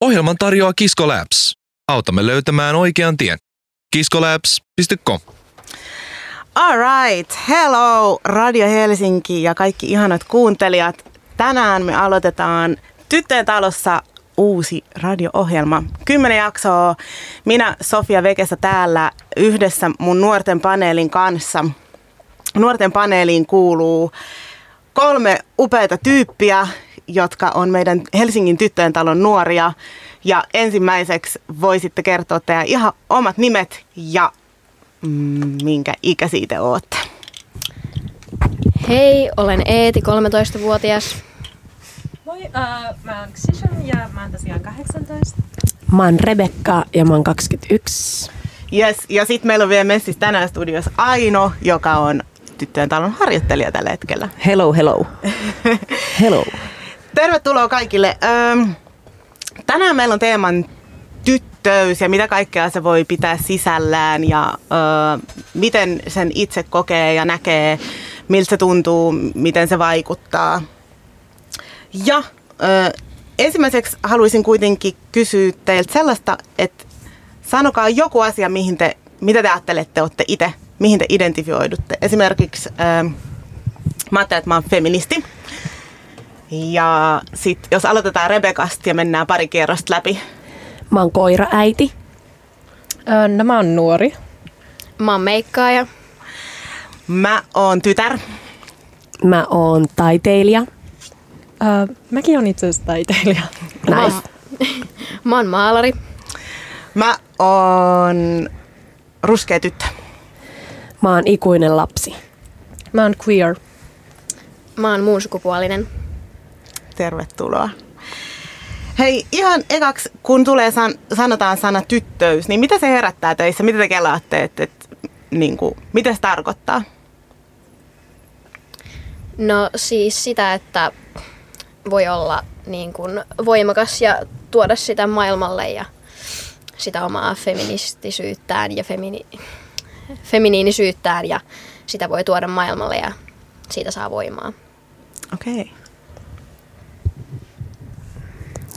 Ohjelman tarjoaa Kisko Labs. Autamme löytämään oikean tien. kiskolabs.com Alright, hello Radio Helsinki ja kaikki ihanat kuuntelijat. Tänään me aloitetaan Tyttöjen talossa uusi radio-ohjelma. Kymmenen jaksoa. Minä Sofia Vekessä täällä yhdessä mun nuorten paneelin kanssa. Nuorten paneeliin kuuluu kolme upeita tyyppiä, jotka on meidän Helsingin tyttöjen talon nuoria. Ja ensimmäiseksi voisitte kertoa teidän ihan omat nimet ja mm, minkä ikäisiä te ootte. Hei, olen Eeti, 13-vuotias. Moi, uh, mä oon Xishon ja mä oon tosiaan 18. Mä oon Rebekka ja mä oon 21. Yes, ja sitten meillä on vielä messissä tänään studiossa Aino, joka on tyttöjen talon harjoittelija tällä hetkellä. Hello, hello. hello. Tervetuloa kaikille. Öm, tänään meillä on teeman tyttöys ja mitä kaikkea se voi pitää sisällään ja ö, miten sen itse kokee ja näkee, miltä se tuntuu, miten se vaikuttaa. Ja ö, ensimmäiseksi haluaisin kuitenkin kysyä teiltä sellaista, että sanokaa joku asia, mihin te, mitä te ajattelette, olette itse, mihin te identifioidutte. Esimerkiksi ö, mä ajattelen, että mä oon feministi. Ja sitten jos aloitetaan Rebekasta ja mennään pari kierrosta läpi. Mä oon koiraäiti. Öö, no mä oon nuori. Mä oon meikkaaja. Mä oon tytär. Mä oon taiteilija. Öö, mäkin oon itse asiassa taiteilija. Mä Nice. oon, mä oon maalari. Mä oon ruskea tyttö. Mä oon ikuinen lapsi. Mä oon queer. Mä oon muun sukupuolinen. Tervetuloa. Hei, ihan ekaksi, kun tulee san, sanotaan sana tyttöys, niin mitä se herättää teissä? Mitä te kelaatte, että, että niin kuin, mitä se tarkoittaa? No siis sitä, että voi olla niin kuin voimakas ja tuoda sitä maailmalle ja sitä omaa feministisyyttään ja femini, feminiinisyyttään ja sitä voi tuoda maailmalle ja siitä saa voimaa. Okei. Okay.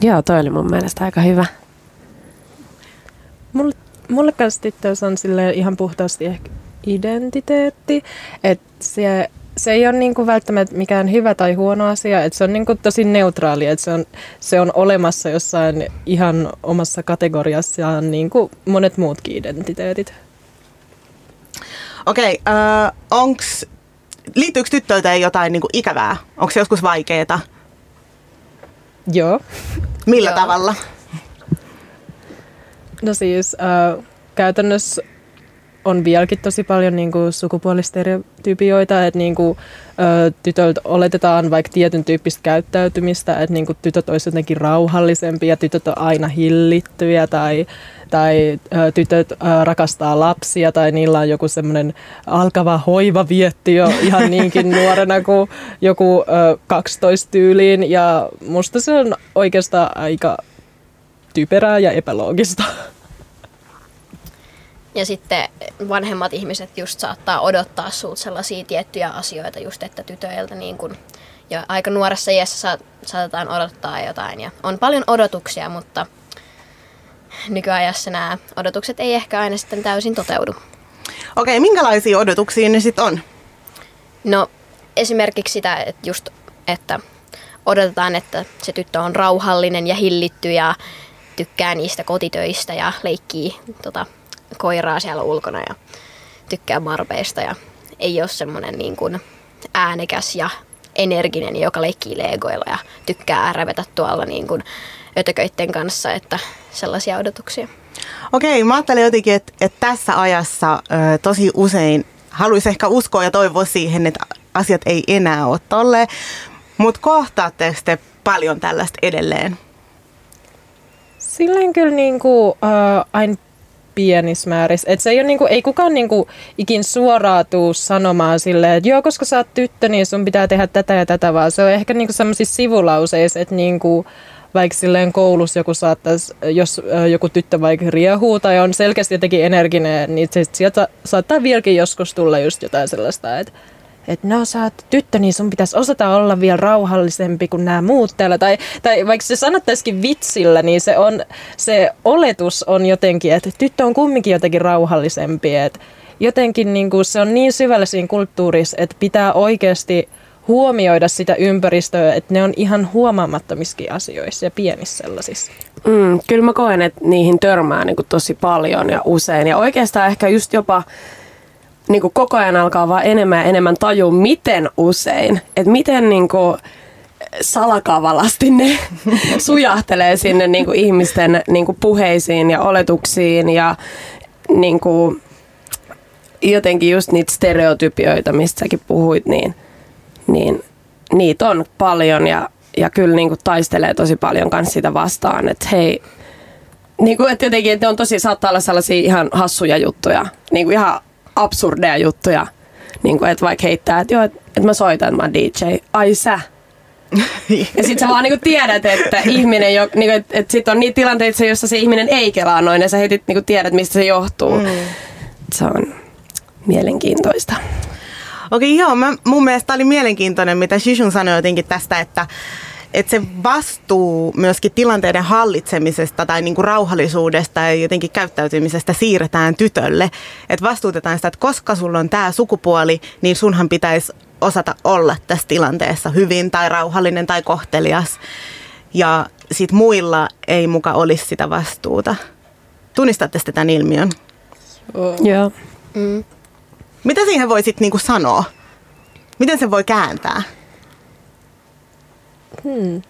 Joo, toi oli mun mielestä aika hyvä. Mulle, mulle kanssa tyttöys on sille ihan puhtaasti ehkä identiteetti. Että se, se ei ole niinku välttämättä mikään hyvä tai huono asia. Että se on niinku tosi neutraali. Että se on, se on olemassa jossain ihan omassa kategoriassaan niin kuin monet muutkin identiteetit. Okei, okay, äh, onks, liittyykö tyttöiltä jotain niin kuin ikävää? Onko se joskus vaikeeta? Joo. Millä Joo. tavalla? No siis äh, käytännössä on vieläkin tosi paljon niin kuin, sukupuolistereotypioita, että niin kuin, äh, tytöltä oletetaan vaikka tietyn tyyppistä käyttäytymistä, että niin kuin, tytöt olisivat jotenkin rauhallisempia ja tytöt on aina hillittyjä tai, tai äh, tytöt äh, rakastaa lapsia tai niillä on joku semmoinen alkava hoiva vietti jo ihan niinkin nuorena kuin joku äh, 12 tyyliin ja musta se on oikeastaan aika typerää ja epäloogista. Ja sitten vanhemmat ihmiset just saattaa odottaa sulta sellaisia tiettyjä asioita just, että tytöiltä niin kun, ja aika nuoressa iässä saat, saatetaan odottaa jotain. Ja on paljon odotuksia, mutta nykyajassa nämä odotukset ei ehkä aina sitten täysin toteudu. Okei, okay, minkälaisia odotuksia ne sitten on? No esimerkiksi sitä, että just, että odotetaan, että se tyttö on rauhallinen ja hillitty ja tykkää niistä kotitöistä ja leikkii tota, koiraa siellä ulkona ja tykkää barbeista ja ei ole semmoinen niin kuin äänekäs ja energinen, joka leikkii legoilla ja tykkää rävetä tuolla niin kuin ötököitten kanssa, että sellaisia odotuksia. Okei, mä ajattelin jotenkin, että, että tässä ajassa ö, tosi usein haluaisi ehkä uskoa ja toivoa siihen, että asiat ei enää ole tolleen. Mutta kohtaatteko te paljon tällaista edelleen? Silleen kyllä niinku, äh, aina pienissä määrissä. Et se ei, ole niinku, ei kukaan niinku ikin suoraan tuu sanomaan silleen, että joo, koska sä oot tyttö, niin sun pitää tehdä tätä ja tätä, vaan se on ehkä niinku sellaisissa sivulauseissa, että niinku, vaikka silleen koulussa joku saattaisi, jos joku tyttö vaikka riehuu tai on selkeästi jotenkin energinen, niin se sieltä saattaa vieläkin joskus tulla just jotain sellaista, että että no sä oot tyttö, niin sun pitäisi osata olla vielä rauhallisempi kuin nämä muut täällä. Tai, tai vaikka se sanottaisikin vitsillä, niin se, on, se oletus on jotenkin, että tyttö on kumminkin jotenkin rauhallisempi. Että jotenkin niin kuin se on niin syvällä siinä kulttuurissa, että pitää oikeasti huomioida sitä ympäristöä, että ne on ihan huomaamattomissakin asioissa ja pienissä sellaisissa. Mm, kyllä mä koen, että niihin törmää niin kuin tosi paljon ja usein. Ja oikeastaan ehkä just jopa niin kuin koko ajan alkaa vaan enemmän ja enemmän tajua, miten usein. Että miten niin kuin salakavalasti ne sujahtelee sinne niin kuin ihmisten niin kuin puheisiin ja oletuksiin ja niin kuin jotenkin just niitä stereotypioita, mistä säkin puhuit, niin, niin niitä on paljon ja, ja kyllä niin kuin taistelee tosi paljon kanssa sitä vastaan, että hei, niin kuin, että jotenkin että ne on tosi, saattaa olla sellaisia ihan hassuja juttuja, niin kuin ihan absurdeja juttuja, niin kuin, että vaikka heittää, että joo, että, mä soitan, että mä DJ, ai sä, ja sit sä vaan niinku tiedät, että ihminen, jo, niinku, että, että sit on niitä tilanteita, joissa se ihminen ei kelaa noin, ja sä heti niinku tiedät, mistä se johtuu. Mm. Se on mielenkiintoista. Okei, joo. Mä, mun mielestä oli mielenkiintoinen, mitä Shishun sanoi jotenkin tästä, että, että se vastuu myöskin tilanteiden hallitsemisesta tai niin kuin rauhallisuudesta ja jotenkin käyttäytymisestä siirretään tytölle. Että vastuutetaan sitä, että koska sulla on tämä sukupuoli, niin sunhan pitäisi osata olla tässä tilanteessa hyvin tai rauhallinen tai kohtelias. Ja sit muilla ei muka olisi sitä vastuuta. Tunnistatte tämän ilmiön? Joo. Mm. Mitä siihen voi sitten niinku sanoa? Miten se voi kääntää? Hmm.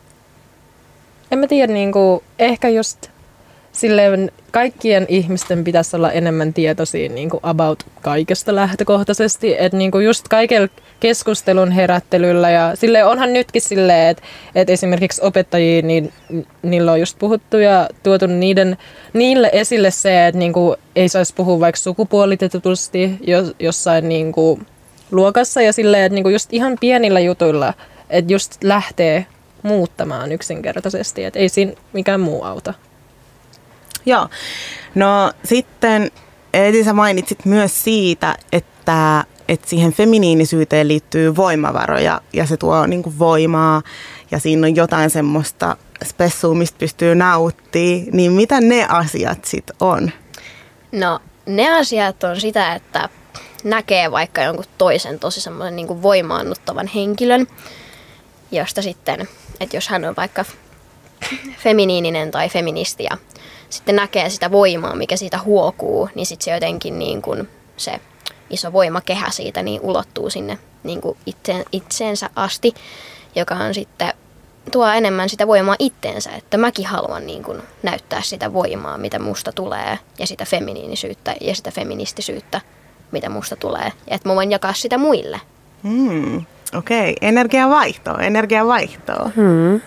En mä tiedä, niin kuin, ehkä just silleen kaikkien ihmisten pitäisi olla enemmän tietoisia niin kuin about kaikesta lähtökohtaisesti. Että niin kuin just kaikella keskustelun herättelyllä ja sille onhan nytkin silleen, että, että esimerkiksi opettajia, niin niillä on just puhuttu ja tuotu niiden, niille esille se, että niin kuin ei saisi puhua vaikka sukupuolitetusti jossain niin kuin luokassa ja silleen, että niin kuin just ihan pienillä jutuilla, että just lähtee muuttamaan yksinkertaisesti, että ei siinä mikään muu auta. Joo. No sitten Edi, sä mainitsit myös siitä, että, että siihen feminiinisyyteen liittyy voimavaroja ja se tuo niin kuin voimaa ja siinä on jotain semmoista spessua, mistä pystyy nauttimaan. Niin mitä ne asiat sitten on? No ne asiat on sitä, että näkee vaikka jonkun toisen tosi semmoisen niin voimaannuttavan henkilön, josta sitten, että jos hän on vaikka feminiininen tai feministi ja sitten näkee sitä voimaa, mikä siitä huokuu, niin sitten se jotenkin niin kuin se iso voimakehä siitä niin ulottuu sinne niin kuin itse, itseensä asti, joka on sitten tuo enemmän sitä voimaa itteensä, että mäkin haluan niin kuin näyttää sitä voimaa, mitä musta tulee, ja sitä feminiinisyyttä ja sitä feministisyyttä, mitä musta tulee, ja että mä voin jakaa sitä muille. Hmm, Okei, okay. energiavaihtoa, energiavaihtoa. Hmm.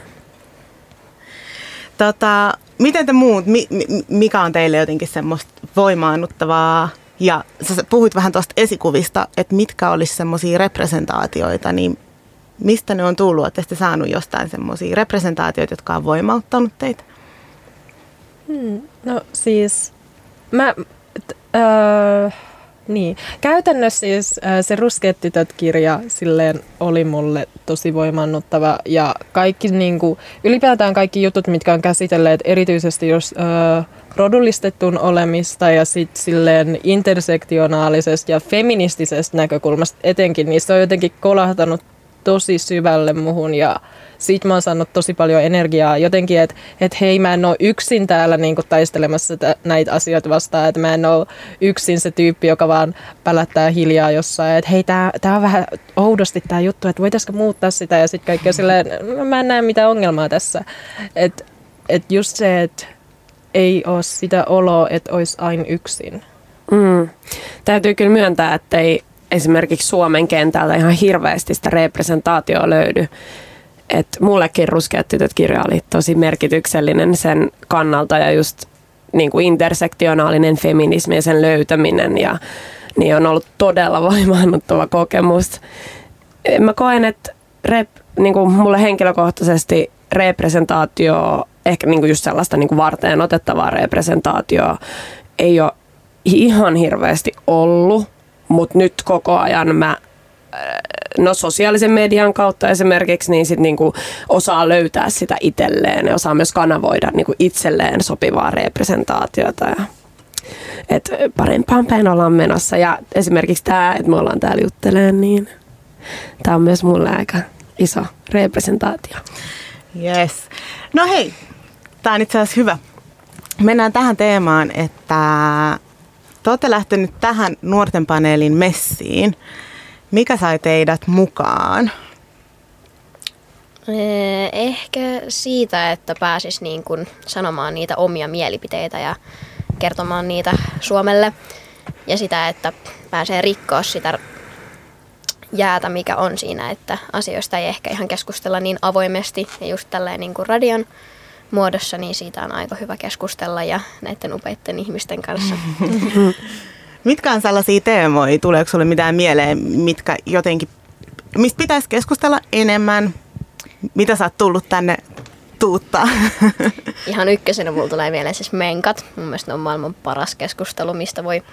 Tota, miten te muut, mi, mi, mikä on teille jotenkin semmoista voimaannuttavaa? Ja sä puhuit vähän tuosta esikuvista, että mitkä olisi semmoisia representaatioita, niin mistä ne on tullut? Oletteko te saanut jostain semmoisia representaatioita, jotka on voimauttanut teitä? Hmm, no siis, mä, t, äh, niin. Käytännössä siis se Ruskeat tytöt-kirja silleen oli mulle tosi voimannuttava ja kaikki niin kuin, ylipäätään kaikki jutut, mitkä on käsitelleet erityisesti jos äh, rodullistetun olemista ja sitten silleen intersektionaalisesta ja feministisestä näkökulmasta etenkin, niin se on jotenkin kolahtanut tosi syvälle muhun ja siitä mä oon saanut tosi paljon energiaa jotenkin, että et hei mä en ole yksin täällä niinku taistelemassa t- näitä asioita vastaan, että mä en ole yksin se tyyppi, joka vaan pälättää hiljaa jossain, että hei tää, tää on vähän oudosti tää juttu, että voitaisiko muuttaa sitä ja sitten kaikkea silleen, no, mä en näe mitään ongelmaa tässä, että et just se, että ei ole sitä oloa, että olisi aina yksin. Mm. Täytyy kyllä myöntää, että ei esimerkiksi Suomen kentältä ihan hirveästi sitä representaatioa löydy. Et mullekin Ruskeat tytöt kirja oli tosi merkityksellinen sen kannalta ja just niin kuin intersektionaalinen feminismi ja sen löytäminen ja niin on ollut todella voimaannuttava kokemus. Mä koen, että rep, niin kuin mulle henkilökohtaisesti representaatio, ehkä niin kuin just sellaista niin kuin varteen otettavaa representaatioa ei ole ihan hirveästi ollut, mutta nyt koko ajan mä no sosiaalisen median kautta esimerkiksi, niin sit niinku osaa löytää sitä itselleen ja osaa myös kanavoida niinku itselleen sopivaa representaatiota. Ja, et parempaan päin ollaan menossa. Ja esimerkiksi tämä, että me ollaan täällä juttelemaan, niin tämä on myös mulle aika iso representaatio. Yes. No hei, tämä on itse asiassa hyvä. Mennään tähän teemaan, että te olette lähtenyt tähän nuorten paneelin messiin. Mikä sai teidät mukaan? Eh, Ehkä siitä, että pääsis niin kuin sanomaan niitä omia mielipiteitä ja kertomaan niitä Suomelle. Ja sitä, että pääsee rikkoa sitä jäätä, mikä on siinä, että asioista ei ehkä ihan keskustella niin avoimesti. Ja just tälleen niin kuin radion muodossa, niin siitä on aika hyvä keskustella ja näiden upeiden ihmisten kanssa. Mitkä on sellaisia teemoja? Tuleeko sinulle mitään mieleen, mitkä jotenkin, mistä pitäisi keskustella enemmän? Mitä sä oot tullut tänne tuuttaa? Ihan ykkösenä mulla tulee mieleen siis menkat. Mun mielestä ne on maailman paras keskustelu, mistä voi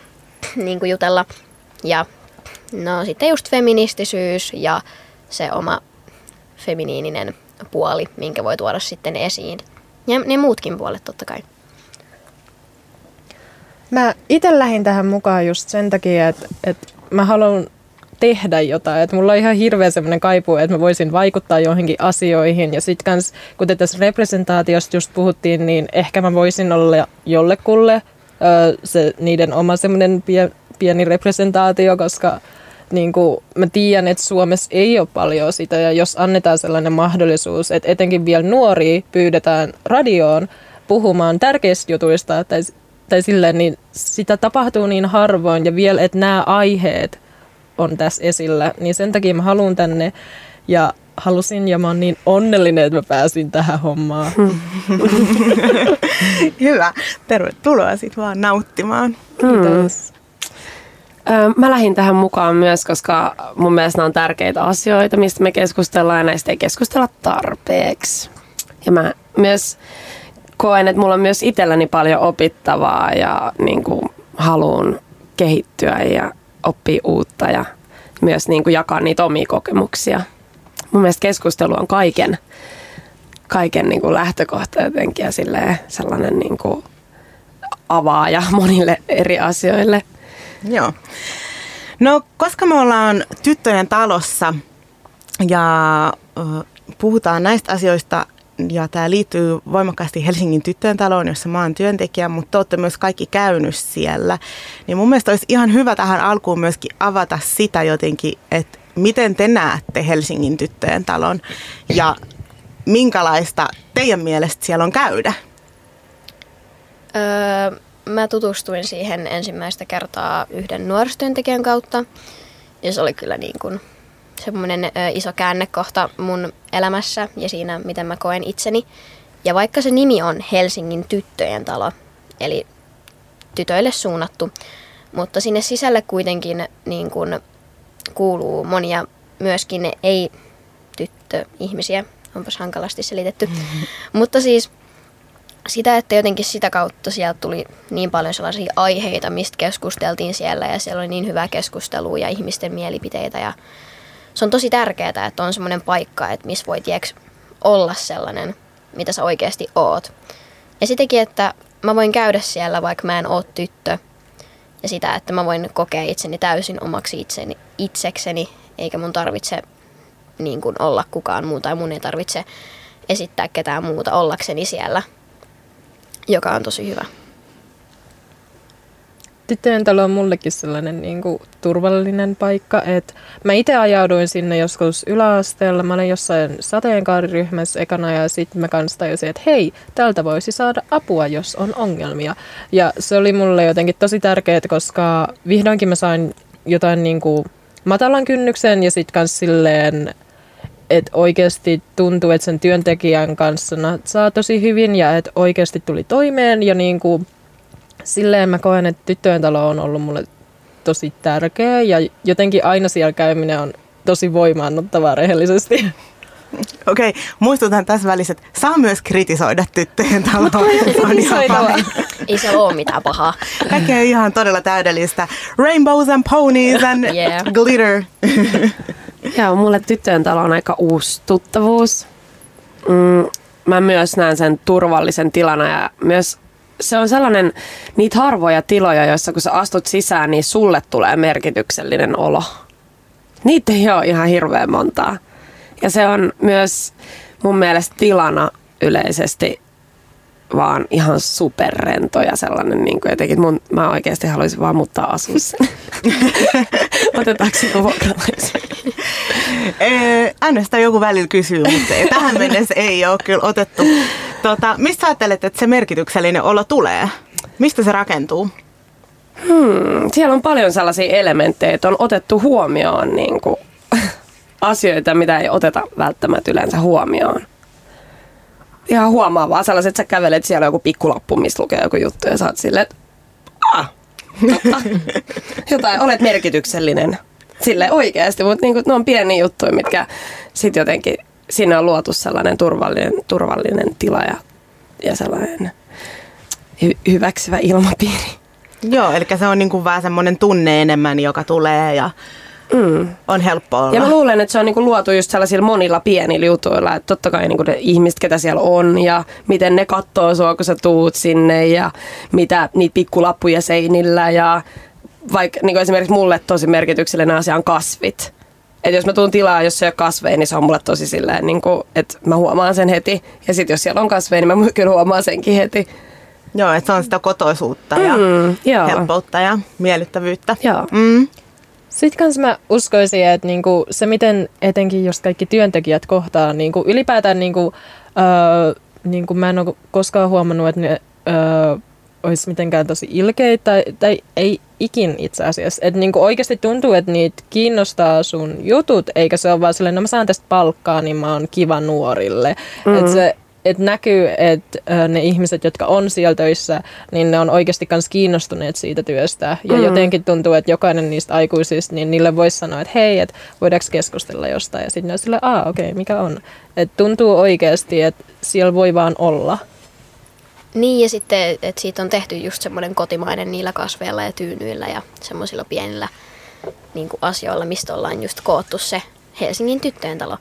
niin kuin jutella. Ja no sitten just feministisyys ja se oma feminiininen puoli, minkä voi tuoda sitten esiin. Ja ne muutkin puolet totta kai. Mä itse lähdin tähän mukaan just sen takia, että, että mä haluan tehdä jotain. Että mulla on ihan hirveä semmoinen kaipu, että mä voisin vaikuttaa johonkin asioihin. Ja sitten kans, kuten tässä representaatiosta just puhuttiin, niin ehkä mä voisin olla jollekulle se, niiden oma semmoinen pie, pieni representaatio, koska niin kuin mä tiedän, että Suomessa ei ole paljon sitä ja jos annetaan sellainen mahdollisuus, että etenkin vielä nuoria pyydetään radioon puhumaan tärkeistä jutuista tai, tai silleen, niin sitä tapahtuu niin harvoin ja vielä, että nämä aiheet on tässä esillä, niin sen takia mä haluan tänne ja halusin ja mä oon niin onnellinen, että mä pääsin tähän hommaan. Hyvä. Tervetuloa sitten vaan nauttimaan. Kiitos. Mä lähdin tähän mukaan myös, koska mun mielestä nämä on tärkeitä asioita, mistä me keskustellaan ja näistä ei keskustella tarpeeksi. Ja mä myös koen, että mulla on myös itselläni paljon opittavaa ja niin kuin haluan kehittyä ja oppia uutta ja myös niin kuin jakaa niitä omia kokemuksia. Mun mielestä keskustelu on kaiken, kaiken niin kuin lähtökohta jotenkin ja sellainen niin kuin avaaja monille eri asioille. Joo. No, koska me ollaan tyttöjen talossa ja puhutaan näistä asioista, ja tämä liittyy voimakkaasti Helsingin tyttöjen taloon, jossa mä oon työntekijä, mutta te olette myös kaikki käynyt siellä. Niin mun mielestä olisi ihan hyvä tähän alkuun myöskin avata sitä jotenkin, että miten te näette Helsingin tyttöjen talon ja minkälaista teidän mielestä siellä on käydä? Öö, mä tutustuin siihen ensimmäistä kertaa yhden nuorisotyöntekijän kautta. Ja se oli kyllä niin kuin semmoinen iso käännekohta mun elämässä ja siinä, miten mä koen itseni. Ja vaikka se nimi on Helsingin tyttöjen talo, eli tytöille suunnattu, mutta sinne sisälle kuitenkin niin kuin kuuluu monia myöskin ei-tyttöihmisiä, onpas hankalasti selitetty. Mm-hmm. Mutta siis sitä, että jotenkin sitä kautta sieltä tuli niin paljon sellaisia aiheita, mistä keskusteltiin siellä ja siellä oli niin hyvää keskustelua ja ihmisten mielipiteitä ja se on tosi tärkeää, että on semmoinen paikka, että missä voi tieks, olla sellainen, mitä sä oikeasti oot. Ja sitäkin, että mä voin käydä siellä, vaikka mä en oo tyttö. Ja sitä, että mä voin kokea itseni täysin omaksi itseni, itsekseni, eikä mun tarvitse niin kuin olla kukaan muu tai mun ei tarvitse esittää ketään muuta ollakseni siellä, joka on tosi hyvä. Tyttöjen talo on mullekin sellainen niin kuin, turvallinen paikka. Et mä itse ajauduin sinne joskus yläasteella. Mä olin jossain sateenkaariryhmässä ekana ja sitten mä kanssa tajusin, että hei, tältä voisi saada apua, jos on ongelmia. Ja se oli mulle jotenkin tosi tärkeää, koska vihdoinkin mä sain jotain niin kuin, matalan kynnyksen ja sitten kans silleen, että oikeasti tuntuu, että sen työntekijän kanssa saa tosi hyvin ja että oikeasti tuli toimeen ja niin kuin, silleen mä koen, että tyttöjen talo on ollut mulle tosi tärkeä ja jotenkin aina siellä käyminen on tosi voimaannuttavaa rehellisesti. Okei, okay, muistutan tässä välissä, että saa myös kritisoida tyttöjen taloa. Ei siellä ole mitään pahaa. Kaikki on ihan todella täydellistä. Rainbows and ponies and Yeah. glitter. Joo, mulle tyttöjen talo on aika uusi tuttavuus. Mm, mä myös näen sen turvallisen tilana ja myös se on sellainen, niitä harvoja tiloja, joissa kun sä astut sisään, niin sulle tulee merkityksellinen olo. Niitä ei ole ihan hirveän montaa. Ja se on myös mun mielestä tilana yleisesti vaan ihan superrento ja sellainen niin kuin jotenkin, mun, mä oikeasti haluaisin vaan muuttaa asua. Otetaanko sinun vuokralaisen? Sitä joku välillä kysyy, mutta tähän mennessä ei ole kyllä otettu. Tota, mistä ajattelet, että se merkityksellinen olo tulee? Mistä se rakentuu? Siellä on paljon sellaisia elementtejä, että on otettu huomioon niin kuin, asioita, mitä ei oteta välttämättä yleensä huomioon. Ihan huomaa vaan sellaiset, että sä kävelet siellä on joku pikkulappu, missä lukee joku juttu ja sä oot silleen, että ah, totta. Jotain, olet merkityksellinen. Sille oikeasti, mutta niin kuin, ne on pieniä juttuja, mitkä sitten jotenkin, siinä on luotu sellainen turvallinen, turvallinen tila ja, ja sellainen hy- hyväksyvä ilmapiiri. Joo, eli se on niin kuin vähän semmoinen tunne enemmän, joka tulee ja Mm. on helppo olla. Ja mä luulen, että se on niinku luotu just sellaisilla monilla pienillä jutuilla, että totta kai niinku ne ihmiset, ketä siellä on ja miten ne katsoo sua, kun sä tuut sinne ja mitä niitä pikkulappuja seinillä ja vaikka niinku esimerkiksi mulle tosi merkityksellinen asia on kasvit. Et jos mä tuun tilaa, jos se ei ole kasveja, niin se on mulle tosi silleen, niin kuin, että mä huomaan sen heti. Ja sitten jos siellä on kasveja, niin mä kyllä huomaan senkin heti. Joo, että se on sitä kotoisuutta ja Mm, joo. helppoutta ja miellyttävyyttä. Joo. Mm. Sitten kans mä uskoisin, että niinku se miten etenkin jos kaikki työntekijät kohtaa, niinku ylipäätään niinku, öö, niinku mä en ole koskaan huomannut, että ne öö, olisi mitenkään tosi ilkeitä tai, tai ei ikin itse asiassa. Että niinku oikeasti tuntuu, että niitä kiinnostaa sun jutut, eikä se ole vaan silleen, no mä saan tästä palkkaa, niin mä oon kiva nuorille. Mm. Että se et näkyy, että ne ihmiset, jotka on siellä töissä, niin ne on oikeasti myös kiinnostuneet siitä työstä. Ja mm. jotenkin tuntuu, että jokainen niistä aikuisista, niin niille voisi sanoa, että hei, että voidaanko keskustella jostain. Ja sitten ne on silleen, aa okei, okay, mikä on. Et tuntuu oikeasti, että siellä voi vaan olla. Niin ja sitten, että siitä on tehty just semmoinen kotimainen niillä kasveilla ja tyynyillä ja semmoisilla pienillä niin kuin asioilla, mistä ollaan just koottu se Helsingin tyttöjen talo.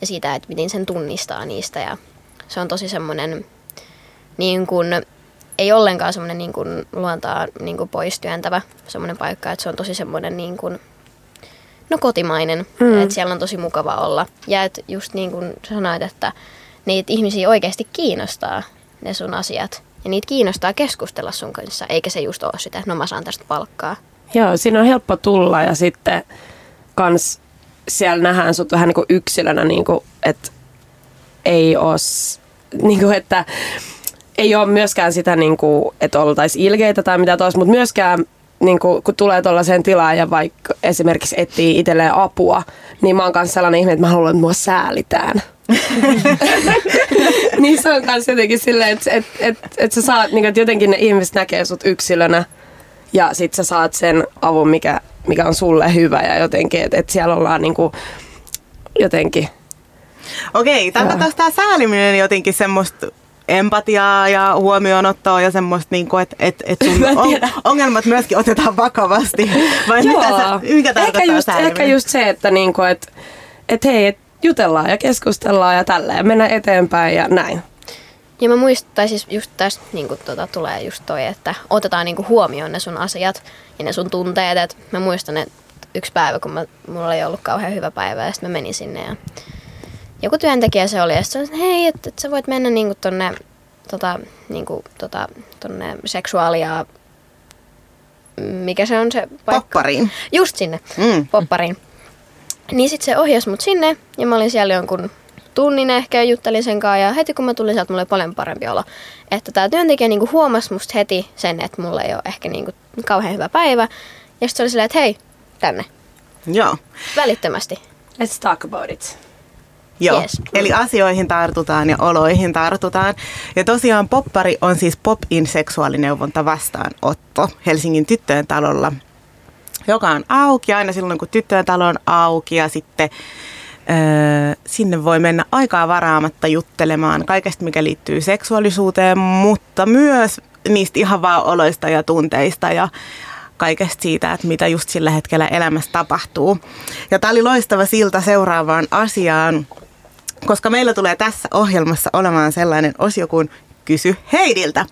Ja siitä, että miten sen tunnistaa niistä ja se on tosi semmoinen niin kuin, ei ollenkaan semmoinen niin kuin luontaa niin kuin pois työntävä semmoinen paikka, että se on tosi semmoinen niin kuin, no kotimainen, mm. että siellä on tosi mukava olla. Ja että just niin kuin sanoit, että niitä ihmisiä oikeasti kiinnostaa ne sun asiat. Ja niitä kiinnostaa keskustella sun kanssa, eikä se just ole sitä, että no mä saan tästä palkkaa. Joo, siinä on helppo tulla ja sitten kans siellä nähdään sut vähän niin yksilönä, niin kuin, että ei os, niin kuin, että ei ole myöskään sitä, niin kuin, että oltaisiin ilkeitä tai mitä tuossa, mutta myöskään niin kuin, kun tulee tuollaiseen tilaan ja vaikka esimerkiksi etsii itselleen apua, niin mä oon kanssa sellainen ihminen, että mä haluan, että mua säälitään. niin se on myös jotenkin silleen, että, että, että, että sä saat, niin kuin, että jotenkin ne ihmiset näkee sut yksilönä ja sit sä saat sen avun, mikä, mikä on sulle hyvä ja jotenkin, että, että siellä ollaan niin kuin, jotenkin Okei, tarkoittaako tämä sääliminen jotenkin semmoista empatiaa ja huomioonottoa ja semmoista, niin kuin, että et, et sun on, ongelmat myöskin otetaan vakavasti? Vai mitä se, mikä ehkä just, ehkä just se, että niinku, et, et hei, et jutellaan ja keskustellaan ja tällä ja mennään eteenpäin ja näin. Ja mä muistan, tai siis just tästä niin tota, tulee just toi, että otetaan niin huomioon ne sun asiat ja ne sun tunteet. Et mä muistan, että yksi päivä, kun mä, mulla ei ollut kauhean hyvä päivä ja sitten mä menin sinne ja joku työntekijä se oli ja sitten että hei, että et sä voit mennä niin tonne, tota, niin tota, tonne seksuaalia, mikä se on se paikka? Poppariin. Just sinne, Mm. mm. poppariin. Niin sitten se ohjasi mut sinne ja mä olin siellä jonkun tunnin ehkä ja juttelin sen kanssa ja heti kun mä tulin sieltä, mulla oli paljon parempi olo. Että tämä työntekijä niinku huomasi musta heti sen, että mulla ei ole ehkä niinku kauhean hyvä päivä. Ja sitten se oli silleen, että hei, tänne, Joo. välittömästi. Let's talk about it. Joo, Yes. eli asioihin tartutaan ja oloihin tartutaan. Ja tosiaan Poppari on siis Pop-in seksuaalineuvonta vastaanotto Helsingin tyttöjen talolla, joka on auki aina silloin, kun tyttöjen talo on auki ja sitten öö, sinne voi mennä aikaa varaamatta juttelemaan kaikesta, mikä liittyy seksuaalisuuteen, mutta myös niistä ihan vaan oloista ja tunteista ja kaikesta siitä, että mitä just sillä hetkellä elämässä tapahtuu. Ja tämä oli loistava silta seuraavaan asiaan, koska meillä tulee tässä ohjelmassa olemaan sellainen osio kuin Kysy Heidiltä.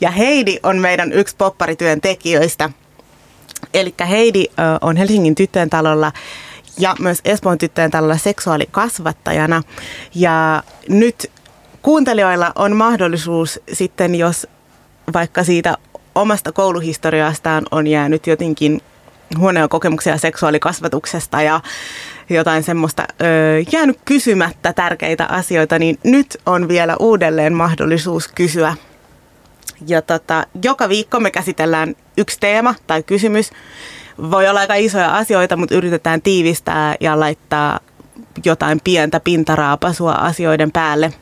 Ja Heidi on meidän yksi popparityön tekijöistä. Eli Heidi on Helsingin tyttöjen talolla ja myös Espoon tyttöjen talolla seksuaalikasvattajana. Ja nyt kuuntelijoilla on mahdollisuus sitten, jos vaikka siitä omasta kouluhistoriastaan on jäänyt jotenkin huonoja kokemuksia seksuaalikasvatuksesta ja jotain semmoista ö, jäänyt kysymättä tärkeitä asioita, niin nyt on vielä uudelleen mahdollisuus kysyä. Ja tota, joka viikko me käsitellään yksi teema tai kysymys. Voi olla aika isoja asioita, mutta yritetään tiivistää ja laittaa jotain pientä pintaraapasua asioiden päälle.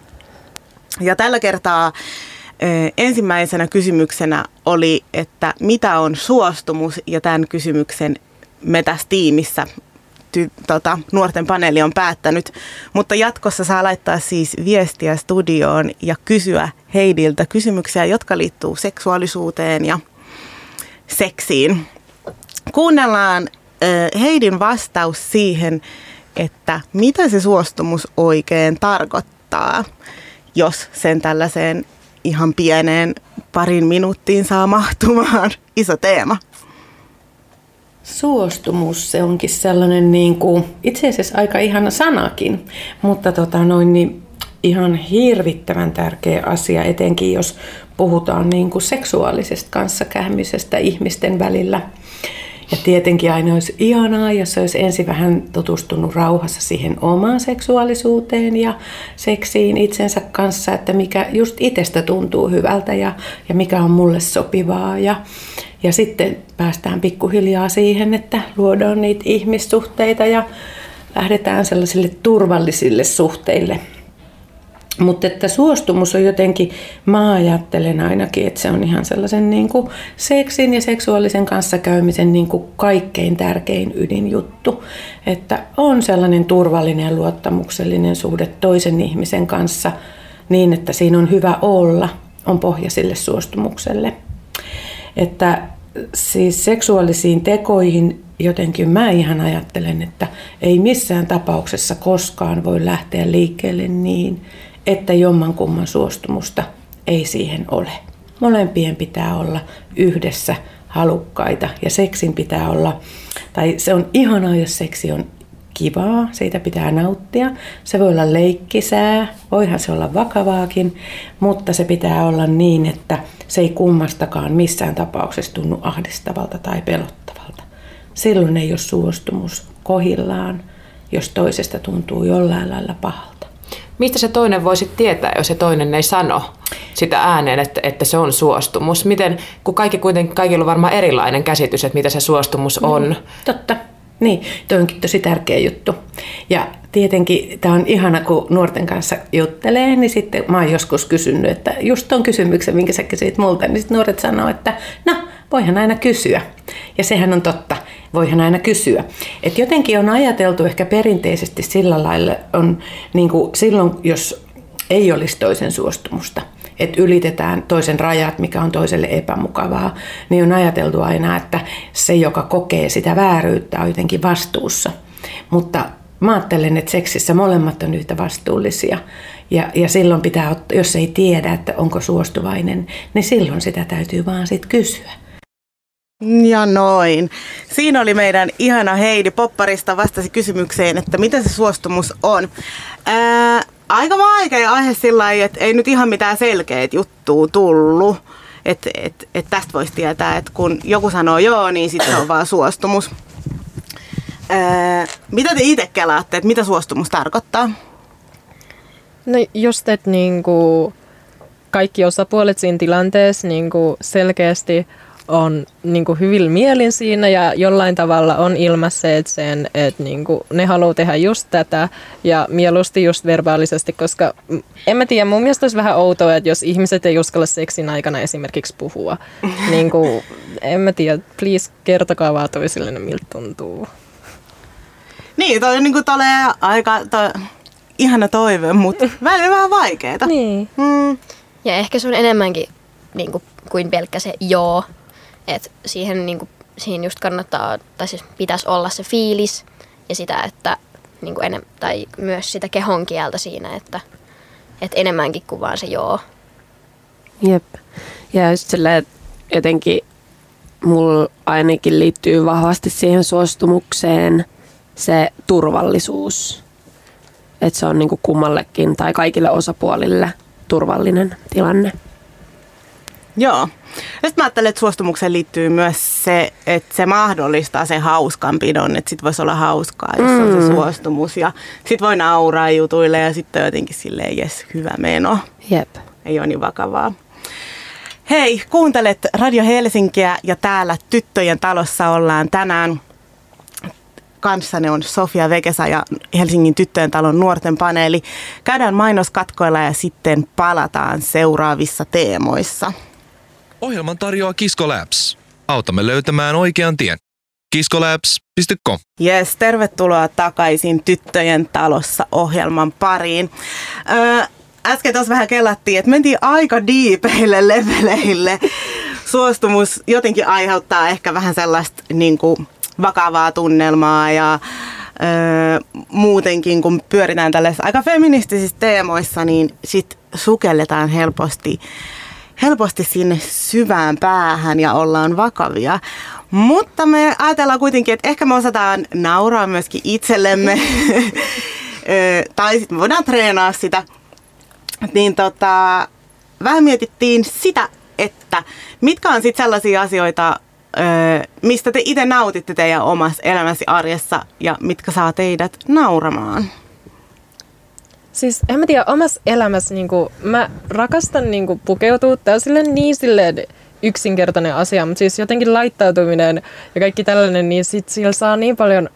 Ja tällä kertaa ensimmäisenä kysymyksenä oli, että mitä on suostumus ja tämän kysymyksen me tässä tiimissä ty, tota, nuorten paneeli on päättänyt. Mutta jatkossa saa laittaa siis viestiä studioon ja kysyä Heidiltä kysymyksiä, jotka liittyy seksuaalisuuteen ja seksiin. Kuunnellaan Heidin vastaus siihen, että mitä se suostumus oikein tarkoittaa, jos sen tällaiseen ihan pieneen parin minuuttiin saa mahtumaan. Iso teema. Suostumus, se onkin sellainen niin kuin, itse asiassa aika ihana sanakin, mutta tota noin, niin ihan hirvittävän tärkeä asia, etenkin jos puhutaan niin kuin seksuaalisesta kanssakäymisestä ihmisten välillä – ja tietenkin aina olisi ihanaa, jos olisi ensin vähän tutustunut rauhassa siihen omaan seksuaalisuuteen ja seksiin itsensä kanssa, että mikä just itsestä tuntuu hyvältä ja, ja mikä on mulle sopivaa. Ja, ja sitten päästään pikkuhiljaa siihen, että luodaan niitä ihmissuhteita ja lähdetään sellaisille turvallisille suhteille – mutta että suostumus on jotenkin, mä ajattelen ainakin, että se on ihan sellaisen niin kuin seksin ja seksuaalisen kanssakäymisen niin kuin kaikkein tärkein ydinjuttu. Että on sellainen turvallinen ja luottamuksellinen suhde toisen ihmisen kanssa niin, että siinä on hyvä olla, on pohja sille suostumukselle. Että siis seksuaalisiin tekoihin jotenkin mä ihan ajattelen, että ei missään tapauksessa koskaan voi lähteä liikkeelle niin, että jommankumman suostumusta ei siihen ole. Molempien pitää olla yhdessä halukkaita ja seksin pitää olla, tai se on ihanaa, jos seksi on kivaa, siitä pitää nauttia. Se voi olla leikkisää, voihan se olla vakavaakin, mutta se pitää olla niin, että se ei kummastakaan missään tapauksessa tunnu ahdistavalta tai pelottavalta. Silloin ei ole suostumus kohillaan, jos toisesta tuntuu jollain lailla pahalta. Mistä se toinen voisi tietää, jos se toinen ei sano sitä ääneen, että, että se on suostumus? Miten, kun kaikki kuitenkin, kaikilla on varmaan erilainen käsitys, että mitä se suostumus on. Mm, totta. Niin, toi onkin tosi tärkeä juttu. Ja tietenkin tämä on ihana, kun nuorten kanssa juttelee, niin sitten mä oon joskus kysynyt, että just ton kysymyksen, minkä sä kysyit multa, niin sitten nuoret sanoo, että no, voihan aina kysyä. Ja sehän on totta voihan aina kysyä. Et jotenkin on ajateltu ehkä perinteisesti sillä lailla, on niin kuin silloin, jos ei olisi toisen suostumusta, että ylitetään toisen rajat, mikä on toiselle epämukavaa, niin on ajateltu aina, että se, joka kokee sitä vääryyttä, on jotenkin vastuussa. Mutta mä ajattelen, että seksissä molemmat on yhtä vastuullisia. Ja, ja silloin pitää, jos ei tiedä, että onko suostuvainen, niin silloin sitä täytyy vaan sitten kysyä. Ja noin. Siinä oli meidän ihana Heidi Popparista vastasi kysymykseen, että mitä se suostumus on. Ää, aika vaikea aihe sillä lailla, että ei nyt ihan mitään selkeät juttua tullut. Että et, et tästä voisi tietää, että kun joku sanoo joo, niin sitten on vaan suostumus. Ää, mitä te itse kelaatte, että mitä suostumus tarkoittaa? No just, että niinku kaikki osapuolet siinä tilanteessa niinku selkeästi on niin kuin hyvin mielin siinä ja jollain tavalla on ilmaisseet sen, että niin kuin ne haluaa tehdä just tätä ja mieluusti just verbaalisesti, koska en mä tiedä, mun mielestä olisi vähän outoa, että jos ihmiset ei uskalla seksin aikana esimerkiksi puhua. niin kuin, en mä tiedä, please kertokaa vaan toisille, miltä tuntuu. Niin, toi on niin kuin aika toi, ihana toive, mutta välillä vähän vaikeeta. Niin. Mm. Ja ehkä se on enemmänkin niin kuin kuin pelkkä se joo. Että siihen, niin kuin, siihen just kannattaa, tai siis pitäisi olla se fiilis ja sitä, että niin kuin enem, tai myös sitä kehon kieltä siinä, että, että enemmänkin kuin vaan se joo. Jep. Ja just silleen, jotenkin mulla ainakin liittyy vahvasti siihen suostumukseen se turvallisuus. Että se on niinku kummallekin tai kaikille osapuolille turvallinen tilanne. Joo. Sitten mä ajattelen, että suostumukseen liittyy myös se, että se mahdollistaa sen hauskanpidon, että sit voisi olla hauskaa, jos mm. on se suostumus. Ja sit voi nauraa jutuille ja sitten jotenkin silleen, jes, hyvä meno. Jep. Ei ole niin vakavaa. Hei, kuuntelet Radio Helsinkiä ja täällä Tyttöjen talossa ollaan tänään. Kanssanne on Sofia Vekesa ja Helsingin tyttöjen talon nuorten paneeli. Käydään mainoskatkoilla ja sitten palataan seuraavissa teemoissa. Ohjelman tarjoaa Kisko Labs. Autamme löytämään oikean tien. kiskolabs.com Yes, tervetuloa takaisin Tyttöjen talossa ohjelman pariin. Öö, äsken tuossa vähän kellattiin, että mentiin aika diipeille leveleille. Suostumus jotenkin aiheuttaa ehkä vähän sellaista niin kuin, vakavaa tunnelmaa ja öö, muutenkin kun pyöritään tällaisissa aika feministisissä teemoissa, niin sit sukelletaan helposti helposti sinne syvään päähän ja ollaan vakavia. Mutta me ajatellaan kuitenkin, että ehkä me osataan nauraa myöskin itsellemme. Tai sitten voidaan treenaa sitä. Niin tota, vähän mietittiin sitä, että mitkä on sitten sellaisia asioita, mistä te itse nautitte teidän omassa elämässä arjessa ja mitkä saa teidät nauramaan. Siis en mä tiedä, omassa elämässä niin kuin, mä rakastan niin kuin, pukeutua. Silleen niin silleen yksinkertainen asia, mutta siis jotenkin laittautuminen ja kaikki tällainen, niin sit sillä saa niin paljon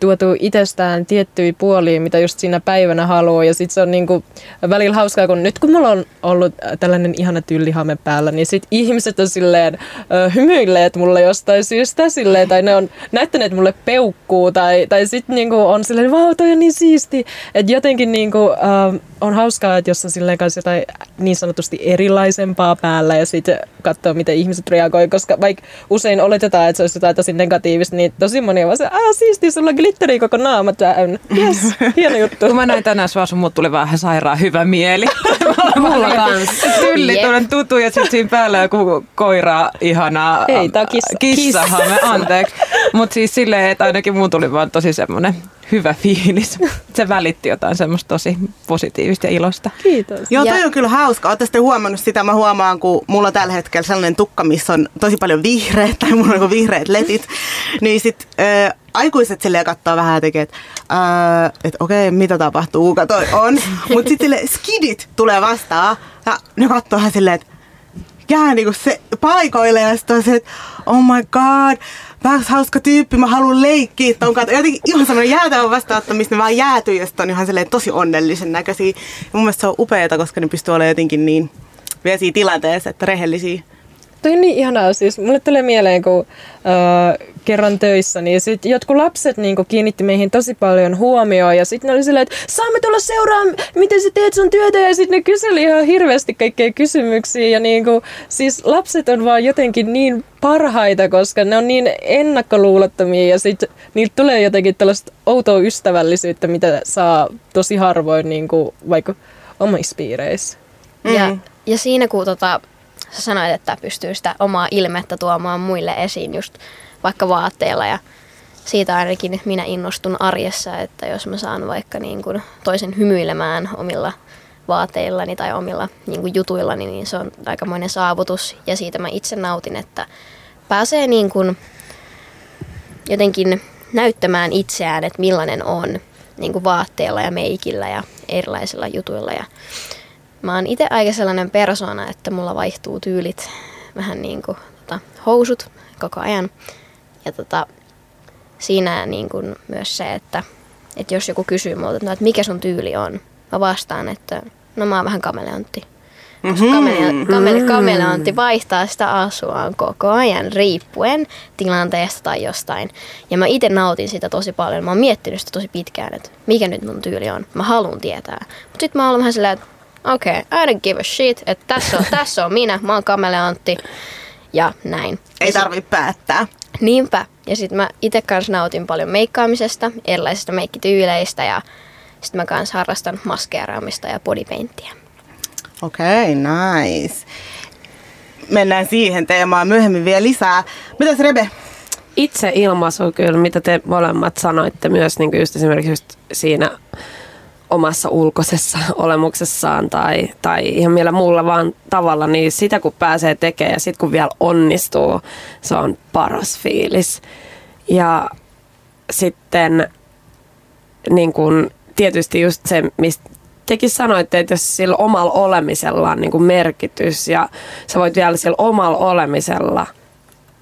tuotu itsestään tiettyjä puolia, mitä just siinä päivänä haluaa. Ja sitten se on niinku välillä hauskaa, kun nyt kun mulla on ollut tällainen ihana tyllihame päällä, niin sitten ihmiset on silleen ö, hymyilleet mulle jostain syystä silleen, tai ne on näyttäneet mulle peukkuu, tai, tai sitten niinku on silleen, vau, toi on niin siisti. Että jotenkin niinku, ö, on hauskaa, että jos on silleen kanssa jotain niin sanotusti erilaisempaa päällä ja sitten katsoo, miten ihmiset reagoi, koska vaikka usein oletetaan, että se olisi jotain tosi negatiivista, niin tosi moni on vaan se, aah siisti, sulla on glitteri koko naama täynnä. Yes, hieno juttu. Kun mä näin tänään sua, sun mut tuli vähän sairaan hyvä mieli. Mulla kanssa. Tylli, tuollainen tutu ja sitten siinä päällä joku koira ihanaa. Ei, tää on kissa. Kissahame, anteeksi. Mutta siis silleen, että ainakin mun tuli vaan tosi semmoinen hyvä fiilis. Se välitti jotain semmoista tosi positiivista ja ilosta. Kiitos. Joo, Ja- toi on kyllä hauska. Olette sitten huomannut sitä, mä huomaan, kun mulla on tällä hetkellä sellainen tukka, missä on tosi paljon vihreät, tai mulla on niinku vihreät letit, niin sit äh, aikuiset silleen katsoo vähän ja tekee, että äh, et okei, mitä tapahtuu, kuka toi on. Mutta sitten sille skidit tulee vastaan, ja ne katsoo vähän silleen, että jää niinku se paikoille ja sitten on se, että oh my god, vähän hauska tyyppi, mä haluan leikkiä ton kanssa. Jotenkin ihan semmoinen jäätävä vastaanottamista, ne vaan jäätyy ja sitten on ihan silleen tosi onnellisen näköisiä. Ja mun mielestä se on upeeta, koska ne pystyy olemaan jotenkin niin vielä siinä tilanteessa, että rehellisiä. Toi on niin ihanaa. Siis mulle tulee mieleen, kun äh, kerran töissä, niin sit jotkut lapset niin kiinnitti meihin tosi paljon huomioon. Ja sitten ne oli silleen, että saamme tulla seuraan, miten sä teet sun työtä. Ja sitten ne kyseli ihan hirveästi kaikkea kysymyksiä. Ja niin kuin, siis lapset on vaan jotenkin niin parhaita, koska ne on niin ennakkoluulottomia. Ja sitten niiltä tulee jotenkin tällaista outoa ystävällisyyttä, mitä saa tosi harvoin niin kuin, vaikka omissa piireissä. Ja, Mm. ja siinä kun tota, sä sanoit, että pystyy sitä omaa ilmettä tuomaan muille esiin just vaikka vaatteilla ja siitä ainakin minä innostun arjessa, että jos mä saan vaikka niin kuin toisen hymyilemään omilla vaateillani tai omilla niin kuin jutuillani, niin se on aikamoinen saavutus ja siitä mä itse nautin, että pääsee niin kuin jotenkin näyttämään itseään, että millainen on niin kuin vaatteilla ja meikillä ja erilaisilla jutuilla. Ja mä oon itse aika sellainen persona, että mulla vaihtuu tyylit vähän niin kuin tota, housut koko ajan. Ja tota, siinä niin kuin myös se, että, että jos joku kysyy multa, että, no, että mikä sun tyyli on, mä vastaan, että no mä oon vähän kameleontti. Koska kamele- kamele- kameleontti vaihtaa sitä asuaan koko ajan riippuen tilanteesta tai jostain. Ja mä itse nautin sitä tosi paljon. Mä oon miettinyt sitä tosi pitkään, että mikä nyt mun tyyli on. Mä haluan tietää. Mutta sitten mä oon vähän silleen, että okei, okay, I don't give a shit, että tässä on, tässä on minä, mä oon kameleantti ja näin. Ei tarvi päättää. Niinpä. Ja sitten mä itse kanssa nautin paljon meikkaamisesta, erilaisista meikkityyleistä ja sitten mä kanssa harrastan maskeeraamista ja bodypaintia. Okei, okay, nice. Mennään siihen teemaan myöhemmin vielä lisää. Mitäs Rebe? Itse ilmaisu kyllä, mitä te molemmat sanoitte myös niin just esimerkiksi just siinä omassa ulkoisessa olemuksessaan tai, tai ihan millä muulla vaan tavalla, niin sitä kun pääsee tekemään ja sitten kun vielä onnistuu, se on paras fiilis. Ja sitten niin kun, tietysti just se, mistä tekin sanoitte, että jos sillä omalla olemisella on niin kuin merkitys ja sä voit vielä sillä omalla olemisella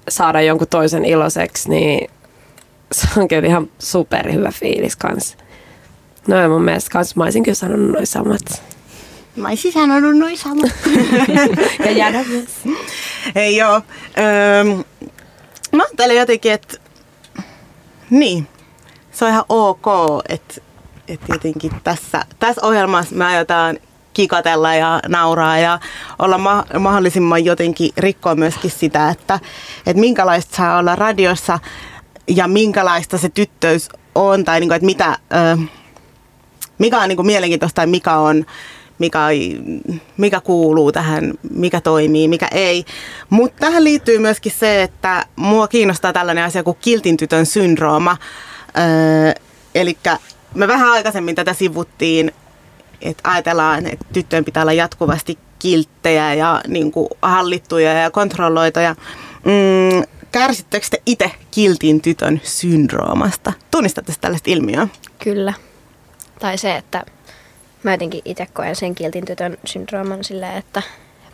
saada jonkun toisen iloiseksi, niin se on kyllä ihan superhyvä fiilis kanssa. No ja mun mielestä kans mä olisin kyllä sanonut noin samat. Mä olisin sanonut noin samat. ja jäädä myös. Ei joo. Öö, mä ajattelen jotenkin, että niin, se on ihan ok, että että jotenkin tässä, tässä ohjelmassa me aiotaan kikatella ja nauraa ja olla ma- mahdollisimman jotenkin rikkoa myöskin sitä, että, että minkälaista saa olla radiossa ja minkälaista se tyttöys on tai niin kuin, että mitä, ö, mikä on niin kuin mielenkiintoista tai mikä on mikä, mikä kuuluu tähän, mikä toimii, mikä ei. Mutta tähän liittyy myöskin se, että mua kiinnostaa tällainen asia kuin kiltin tytön syndrooma. Öö, Eli me vähän aikaisemmin tätä sivuttiin, että ajatellaan, että tyttöjen pitää olla jatkuvasti kilttejä ja niin kuin hallittuja ja kontrolloituja. Mm, kärsittekö te itse kiltin tytön syndroomasta? Tunnistatte tällaista ilmiöä? Kyllä. Tai se, että mä jotenkin itse koen sen kiltin tytön syndrooman silleen, että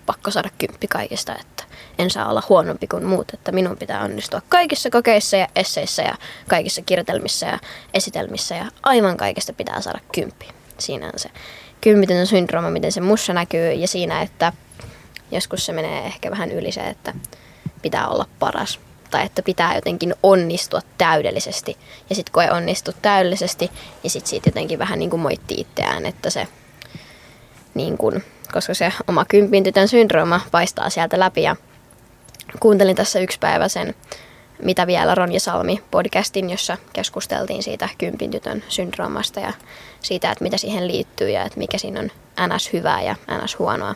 pakko saada kymppi kaikista, että en saa olla huonompi kuin muut, että minun pitää onnistua kaikissa kokeissa ja esseissä ja kaikissa kirjoitelmissa ja esitelmissä ja aivan kaikesta pitää saada kymppi. Siinä on se kymmitön syndrooma, miten se mussa näkyy ja siinä, että joskus se menee ehkä vähän yli se, että pitää olla paras tai että pitää jotenkin onnistua täydellisesti. Ja sitten kun ei onnistu täydellisesti, niin sitten siitä jotenkin vähän niin kuin moittii itseään, että se niin kuin, koska se oma kympin tytön syndrooma paistaa sieltä läpi ja kuuntelin tässä yksi päivä sen Mitä vielä Ronja Salmi podcastin, jossa keskusteltiin siitä kympin tytön syndroomasta ja siitä, että mitä siihen liittyy ja että mikä siinä on ns. hyvää ja ns. huonoa.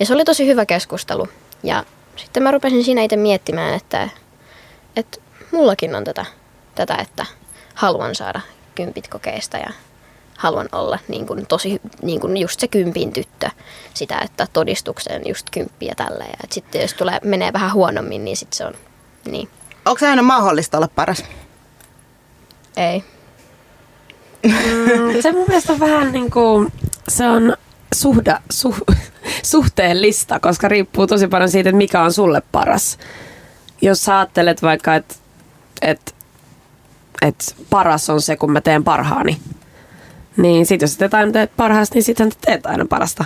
Ja se oli tosi hyvä keskustelu. Ja sitten mä rupesin siinä itse miettimään, että, että mullakin on tätä, tätä, että haluan saada kympit kokeista ja haluan olla niin kuin tosi niin kuin just se kympin tyttö. Sitä, että todistukseen just kymppi ja tällä. Ja sitten jos tulee, menee vähän huonommin, niin sitten se on niin. Onko se aina mahdollista olla paras? Ei. Mm, se mun mielestä on vähän niin kuin, se on suhda, su, suhteellista, koska riippuu tosi paljon siitä, että mikä on sulle paras. Jos sä ajattelet vaikka, että et, et paras on se, kun mä teen parhaani, niin sit jos teet aina teet parhaasta, niin sitten teet aina parasta.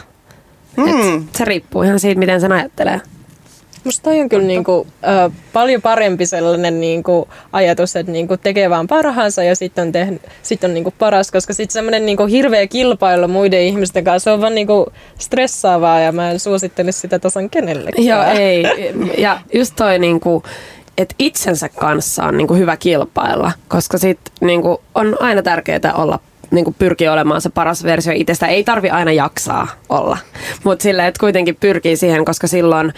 Mm. Et se riippuu ihan siitä, miten sen ajattelee. Musta toi on kyllä niinku, ö, paljon parempi sellainen niinku, ajatus, että niinku, tekee vaan parhaansa ja sitten on, tehnyt, sit on niinku, paras, koska sitten semmoinen niinku, hirveä kilpailu muiden ihmisten kanssa on vaan niinku, stressaavaa ja mä en suosittelisi sitä tasan kenellekään. Joo, ei. Ja just toi niinku, että itsensä kanssa on niinku, hyvä kilpailla, koska sit niinku, on aina tärkeää olla niin kuin pyrkii olemaan se paras versio itsestä. Ei tarvi aina jaksaa olla, mutta silleen, että kuitenkin pyrkii siihen, koska silloin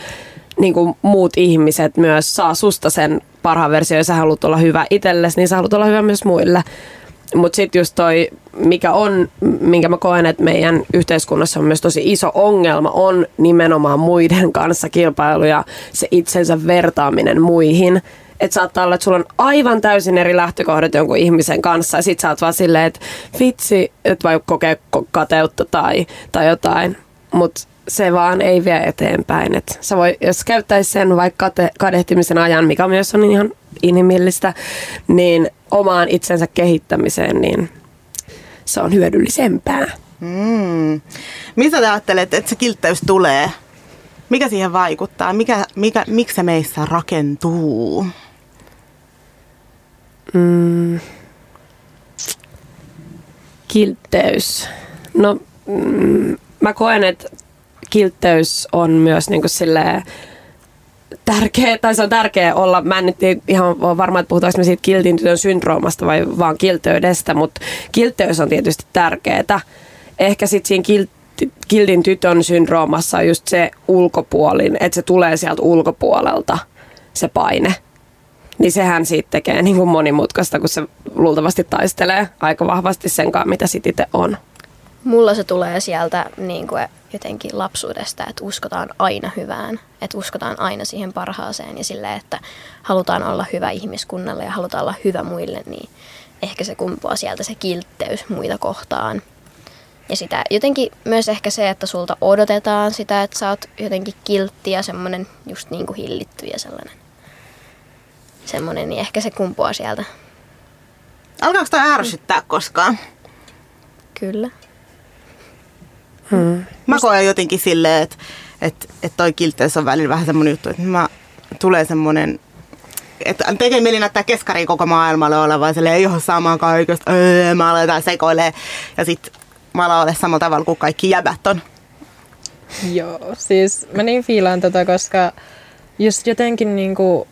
niin kuin muut ihmiset myös saa susta sen parhaan versio, jos sä haluat olla hyvä itsellesi, niin sä haluat olla hyvä myös muille. Mutta sitten just toi, mikä on, minkä mä koen, että meidän yhteiskunnassa on myös tosi iso ongelma, on nimenomaan muiden kanssa kilpailu ja se itsensä vertaaminen muihin että saattaa olla, että sulla on aivan täysin eri lähtökohdat jonkun ihmisen kanssa ja sit sä oot vaan silleen, että vitsi, että voi kokea kateutta tai, tai jotain, mutta se vaan ei vie eteenpäin. Et sä voi, jos käyttäisi sen vaikka kate, kadehtimisen ajan, mikä myös on ihan inhimillistä, niin omaan itsensä kehittämiseen, niin se on hyödyllisempää. Mm. Mitä te ajattelette, että se kiltteys tulee? Mikä siihen vaikuttaa? Mikä, mikä, miksi se meissä rakentuu? Mm. Kiltteys. No, mm, mä koen, että kiltteys on myös niinku silleen, tärkeä, tai se on tärkeä olla, mä en nyt ihan varma, että puhutaanko me siitä kiltin tytön syndroomasta vai vaan kilteydestä, mutta kilteys on tietysti tärkeää. Ehkä sitten siinä kilt, kiltin tytön syndroomassa on just se ulkopuolin, että se tulee sieltä ulkopuolelta se paine. Niin sehän siitä tekee niin kuin monimutkaista, kun se luultavasti taistelee aika vahvasti sen kanssa, mitä sitten itse on. Mulla se tulee sieltä niin kuin jotenkin lapsuudesta, että uskotaan aina hyvään, että uskotaan aina siihen parhaaseen ja sille, että halutaan olla hyvä ihmiskunnalle ja halutaan olla hyvä muille, niin ehkä se kumpuaa sieltä se kiltteys muita kohtaan. Ja sitä jotenkin myös ehkä se, että sulta odotetaan sitä, että sä oot jotenkin kiltti ja semmoinen just niin kuin hillitty ja sellainen. Semmoinen, niin ehkä se kumpuaa sieltä. Alkaako toi ärsyttää koskaan? Kyllä. Hmm. Mä koen jotenkin silleen, että et, et toi kiltteys on välillä vähän semmoinen juttu, että mä tulee semmoinen että tekee mieli näyttää keskari koko maailmalle olevan silleen, ei ole sama kaikesta, öö, mä aletaan sekoilee. Ja sit mä alan olla samalla tavalla kuin kaikki jäbät on. Joo, siis mä niin fiilaan tätä, koska just jotenkin niinku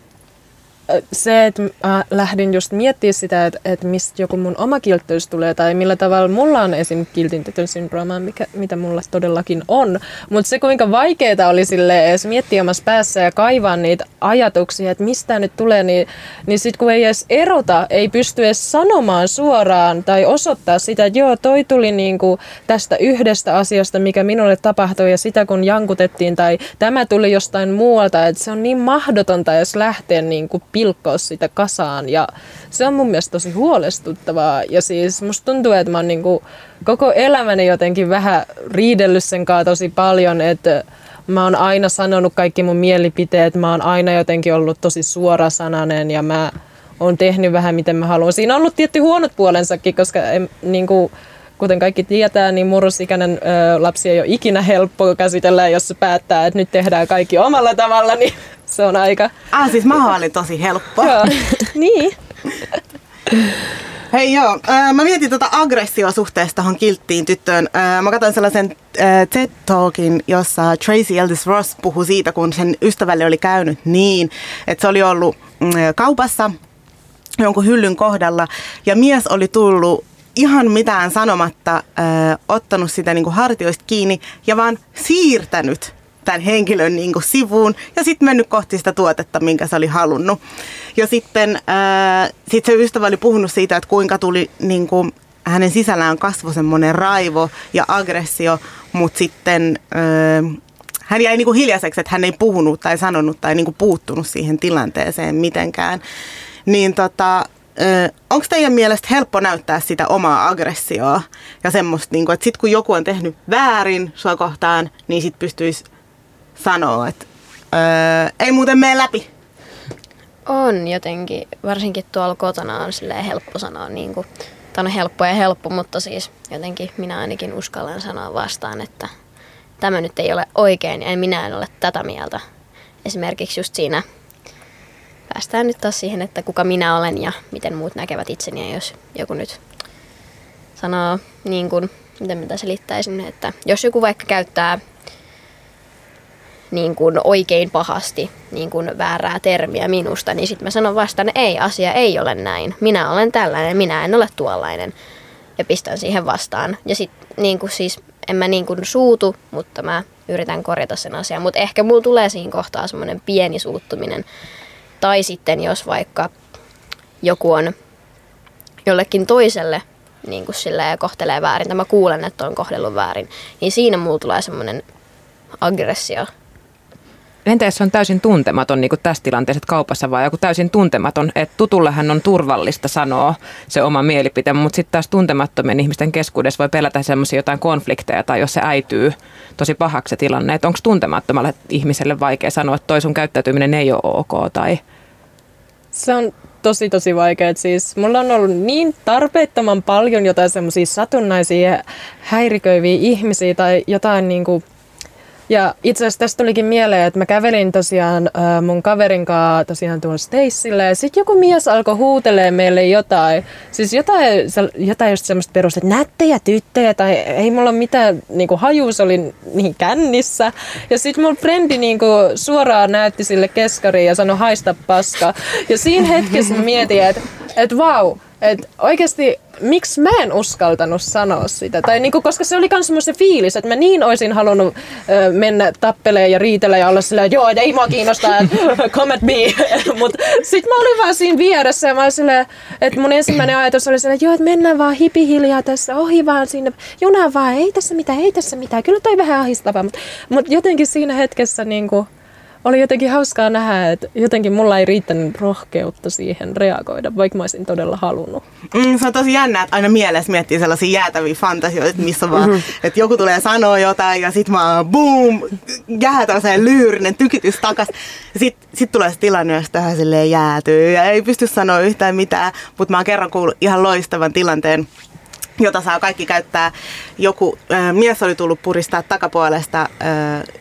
se, että mä lähdin just miettimään sitä, että, että mistä joku mun oma kiltteys tulee tai millä tavalla mulla on esim. kiltin tytön syndrooma, mikä, mitä mulla todellakin on. Mutta se kuinka vaikeaa oli sille edes miettiä omassa päässä ja kaivaa niitä ajatuksia, että mistä nyt tulee, niin, niin sitten kun ei edes erota, ei pysty edes sanomaan suoraan tai osoittaa sitä, että joo, toi tuli niinku tästä yhdestä asiasta, mikä minulle tapahtui ja sitä kun jankutettiin tai tämä tuli jostain muualta, että se on niin mahdotonta edes lähteä niinku pilkkoa sitä kasaan. Ja se on mun mielestä tosi huolestuttavaa. Ja siis musta tuntuu, että mä oon niinku koko elämäni jotenkin vähän riidellyt sen kanssa tosi paljon, että mä oon aina sanonut kaikki mun mielipiteet, mä oon aina jotenkin ollut tosi suorasanainen ja mä oon tehnyt vähän miten mä haluan. Siinä on ollut tietty huonot puolensakin, koska en, niin kuin, kuten kaikki tietää, niin murrosikäinen ö, lapsi ei ole ikinä helppo käsitellä, jos se päättää, että nyt tehdään kaikki omalla tavalla, niin se on aika... Ah, siis mä olin tosi helppo. Joo, niin. Hei joo, mä mietin tuota aggressiosuhteesta tuohon kilttiin tyttöön. Mä katsoin sellaisen TED Talkin, jossa Tracy Ellis Ross puhui siitä, kun sen ystävälle oli käynyt niin, että se oli ollut mm, kaupassa jonkun hyllyn kohdalla ja mies oli tullut ihan mitään sanomatta, ottanut sitä niin kuin hartioista kiinni ja vaan siirtänyt tämän henkilön niin kuin sivuun ja sitten mennyt kohti sitä tuotetta, minkä se oli halunnut. Ja sitten ää, sit se ystävä oli puhunut siitä, että kuinka tuli niin kuin, hänen sisällään kasvo semmoinen raivo ja aggressio, mutta sitten ää, hän jäi niin kuin hiljaiseksi, että hän ei puhunut tai sanonut tai niin kuin puuttunut siihen tilanteeseen mitenkään. Niin tota, onko teidän mielestä helppo näyttää sitä omaa aggressioa ja semmoista, niin kuin, että sitten kun joku on tehnyt väärin sua kohtaan, niin sitten pystyisi sanoa, että öö, ei muuten mene läpi. On jotenkin, varsinkin tuolla kotona on helppo sanoa, niin kuin, tai on helppo ja helppo, mutta siis jotenkin minä ainakin uskallan sanoa vastaan, että tämä nyt ei ole oikein ja minä en ole tätä mieltä. Esimerkiksi just siinä päästään nyt taas siihen, että kuka minä olen ja miten muut näkevät itseni. Ja jos joku nyt sanoo niin kuin, miten mä selittäisin, että jos joku vaikka käyttää niin kuin oikein pahasti niin kuin väärää termiä minusta, niin sitten mä sanon vastaan, että ei, asia ei ole näin. Minä olen tällainen, minä en ole tuollainen. Ja pistän siihen vastaan. Ja sitten niin kuin siis, en mä niin kuin suutu, mutta mä yritän korjata sen asian. Mutta ehkä mulla tulee siinä kohtaa semmoinen pieni suuttuminen. Tai sitten jos vaikka joku on jollekin toiselle niin kuin silleen, kohtelee väärin, tai mä kuulen, että on kohdellut väärin, niin siinä mulla tulee semmoinen aggressio Entä jos on täysin tuntematon, niin kuin tässä tilanteessa, että kaupassa vai joku täysin tuntematon, että tutullehan on turvallista sanoa se oma mielipite, mutta sitten taas tuntemattomien ihmisten keskuudessa voi pelätä semmoisia jotain konflikteja tai jos se äityy tosi pahaksi se tilanne, että onko tuntemattomalle ihmiselle vaikea sanoa, että toi sun käyttäytyminen ei ole ok tai... Se on tosi tosi vaikea. Siis mulla on ollut niin tarpeettoman paljon jotain semmoisia satunnaisia häiriköiviä ihmisiä tai jotain niin kuin Ja itse asiassa tästä tulikin mieleen, että mä kävelin tosiaan äh, mun kaverin kanssa tosiaan tuolla Stacella ja sitten joku mies alkoi huutelee meille jotain. Siis jotain, jotain just semmoista perusta, että nättejä tyttöjä tai ei mulla ole mitään niinku hajus oli niin kännissä. Ja sitten mun frendi niinku suoraan näytti sille keskariin ja sanoi haista paska. Ja siinä hetkessä mä mietin, että et vau, että oikeasti miksi mä en uskaltanut sanoa sitä. Tai niinku, koska se oli myös semmoinen fiilis, että mä niin olisin halunnut ö, mennä tappeleen ja riitellä ja olla silleen, joo, et ei mua kiinnostaa, come at me. Mutta sitten mä olin vaan siinä vieressä ja mä silleen, että mun ensimmäinen ajatus oli että joo, että mennään vaan hipihiljaa tässä ohi vaan sinne junaan vaan, ei tässä mitään, ei tässä mitään. Kyllä toi vähän ahistavaa, mutta mut jotenkin siinä hetkessä niinku, oli jotenkin hauskaa nähdä, että jotenkin mulla ei riittänyt rohkeutta siihen reagoida, vaikka mä olisin todella halunnut. Mm, se on tosi jännä, että aina mielessä miettii sellaisia jäätäviä fantasioita, että missä vaan, mm-hmm. että joku tulee sanoa jotain ja sit vaan boom, jää tällaiseen lyyrinen tykitys takas. Sitten sit tulee se tilanne, josta tähän silleen jäätyy ja ei pysty sanoa yhtään mitään, mutta mä oon kerran kuullut ihan loistavan tilanteen, jota saa kaikki käyttää. Joku äh, mies oli tullut puristaa takapuolesta äh,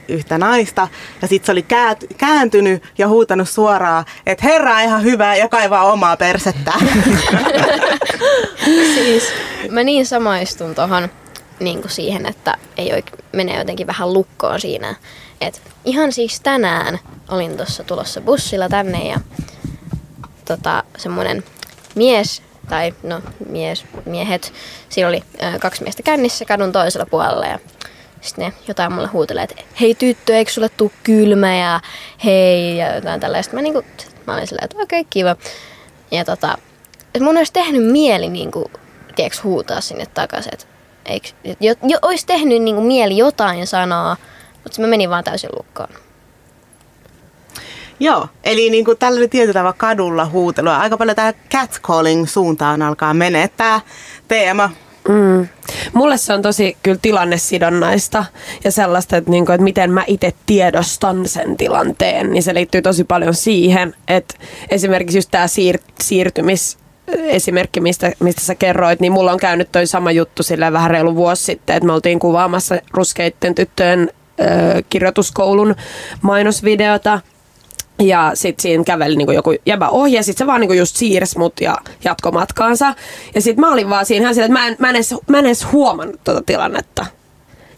yhtä naista ja sitten se oli käät, kääntynyt ja huutanut suoraan, että herra ihan hyvä ja kaivaa omaa persettään. Siis mä niin samaistun tuohon niin siihen, että ei oik- menee jotenkin vähän lukkoon siinä. Et ihan siis tänään olin tuossa tulossa bussilla tänne ja tota, semmoinen mies, tai no mies, miehet, siinä oli ö, kaksi miestä kännissä kadun toisella puolella ja sitten ne jotain mulle huutelee, että hei tyttö, eikö sulle tuu kylmä ja hei ja jotain tällaista. Mä, niinku, mä olin silleen, että okei, okay, kiva. Ja tota, mun olisi tehnyt mieli niinku, tiedätkö, huutaa sinne takaisin, että eikö, jo, jo, olisi tehnyt niinku mieli jotain sanoa, mutta mä menin vaan täysin lukkoon. Joo, eli niin kuin tällä tietyllä tavalla kadulla huutelua. Aika paljon tämä catcalling suuntaan alkaa menee tämä teema. Mm. Mulle se on tosi kyllä tilannesidonnaista ja sellaista, että, niinku, että miten mä itse tiedostan sen tilanteen, niin se liittyy tosi paljon siihen, että esimerkiksi just tämä siir- siirtymis esimerkki, mistä, mistä sä kerroit, niin mulla on käynyt toi sama juttu sillä vähän reilu vuosi sitten, että me oltiin kuvaamassa ruskeitten tyttöjen ö, kirjoituskoulun mainosvideota ja sit siinä käveli niinku joku jäbä ohi ja sit se vaan niinku just siirsi mut ja jatko matkaansa. Ja sit mä olin vaan siinä sillä, että mä en, mä en, edes, mä en edes huomannut tota tilannetta.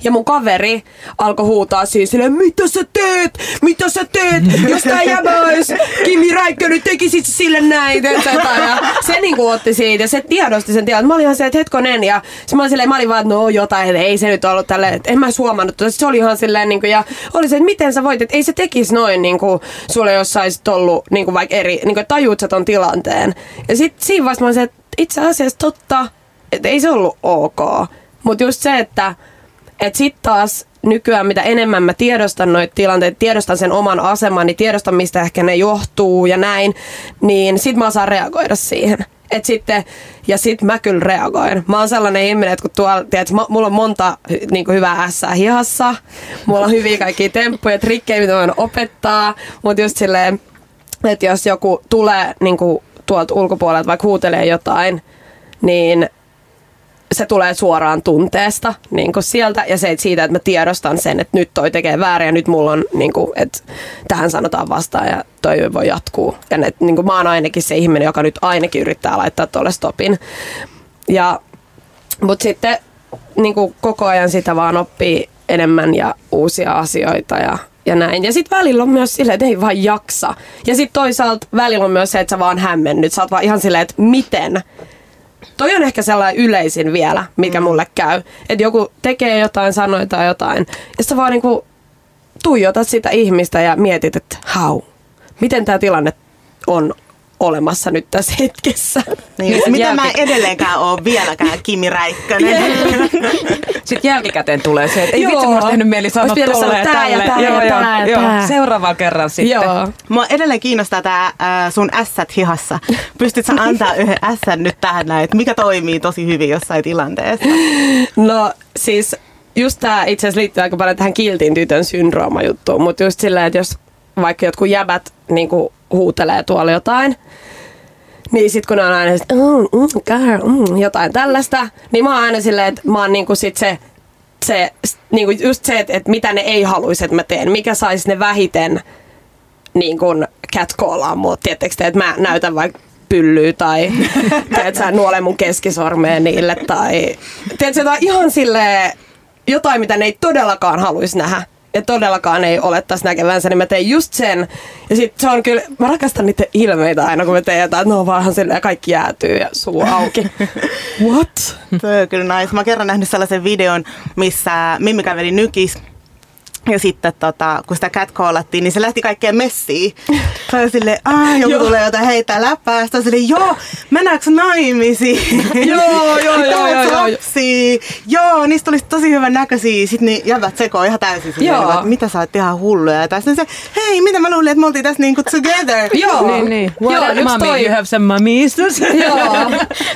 Ja mun kaveri alkoi huutaa siinä silleen, mitä sä teet? Mitä sä teet? Jos tää jäbä ois Kimi Räikkönen, tekisit sä sille näin? jotain. Ja se niinku otti siitä ja se tiedosti sen tiedon. Mä olin ihan se, että hetkonen. Ja mä olin silleen, mä olin vaan, että no jotain, ei se nyt ollut tälleen, että en mä. Sit se oli ihan silleen, niinku, ja oli se, että miten sä voit, että ei se tekisi noin, niinku, sulle jos saisit ollut niinku, vaikka eri, niinku, että tajuut sä ton tilanteen. Ja sit siinä vaiheessa mä olin se, että itse asiassa totta, että ei se ollut ok. Mutta just se, että et sit taas nykyään mitä enemmän mä tiedostan noita tilanteita, tiedostan sen oman aseman, niin tiedostan mistä ehkä ne johtuu ja näin, niin sit mä osaan reagoida siihen. Et sitten, ja sit mä kyllä reagoin. Mä oon sellainen ihminen, että kun tuolla, tiedät, mulla on monta niin hyvää ässää hihassa, mulla on hyviä kaikkia temppuja, trikkejä, mitä voin opettaa, mutta just silleen, että jos joku tulee niin tuolta ulkopuolelta, vaikka huutelee jotain, niin se tulee suoraan tunteesta niin kuin sieltä ja se siitä, että mä tiedostan sen, että nyt toi tekee väärin ja nyt mulla on, niin kuin, että tähän sanotaan vastaan ja toi voi jatkuu. Ja ne, niin kuin mä oon ainakin se ihminen, joka nyt ainakin yrittää laittaa tuolle stopin. Ja, mutta sitten niin kuin koko ajan sitä vaan oppii enemmän ja uusia asioita ja ja näin. Ja sitten välillä on myös silleen, että ei vaan jaksa. Ja sitten toisaalta välillä on myös se, että sä vaan hämmennyt. Sä oot vaan ihan silleen, että miten toi on ehkä sellainen yleisin vielä, mikä mm. mulle käy. Että joku tekee jotain, sanoo tai jotain. Ja sä vaan niinku tuijotat sitä ihmistä ja mietit, että how? Miten tämä tilanne on olemassa nyt tässä hetkessä. Niin, niin mitä jälki... mä edelleenkään ole vieläkään Kimi Räikkönen. Sitten jälkikäteen tulee se, että ei vitsi, mulla tehnyt mieli sanoa tuolle ja tälle. Ja tää, joo, ja tää, joo, tää. Seuraavalla kerran sitten. Joo. Mua edelleen kiinnostaa tää äh, sun ässät hihassa. Pystytkö antaa yhden ässän nyt tähän näin, että mikä toimii tosi hyvin jossain tilanteessa? No siis just tää itse asiassa liittyy aika paljon tähän kiltin tytön syndrooma juttuun, mutta just silleen, että jos vaikka jotkut jäbät niin huutelee tuolla jotain, niin sit kun ne on aina sit, mm, mm, girl, mm, jotain tällaista, niin mä oon aina silleen, että mä oon niinku sit se se, niin kuin just se, että, että mitä ne ei haluaisi, että mä teen. Mikä saisi ne vähiten niin kuin catcallaan mua, tiettekö te, että mä näytän vaikka pyllyä tai teet sä nuole mun keskisormeen niille tai teet jotain ihan silleen jotain, mitä ne ei todellakaan haluaisi nähdä ja todellakaan ei olettaisi näkevänsä, niin mä teen just sen. Ja sit se on kyllä, mä rakastan niitä ilmeitä aina, kun me teen jotain, että no vaan silleen kaikki jäätyy ja suu auki. What? Se on kyllä nice. Mä oon kerran nähnyt sellaisen videon, missä Mimmi käveli nykis ja sitten tota, kun sitä catcallattiin, niin se lähti kaikkeen messiin. Se oli silleen, aah, joku tulee jotain heittää läppää. Sitten silleen, joo, mennäänkö naimisiin? joo, joo, joo, joo, joo. Lapsia. Joo, niistä tulisi tosi hyvän näköisiä. Sitten niin jävät sekoon ihan täysin silleen, Joo. että mitä sä oot ihan hulluja. Ja sitten se, hei, mitä mä luulin, että me oltiin tässä niinku together. Joo. Niin, niin. What Joo, yksi mommy, toi- you have some mummies. Joo.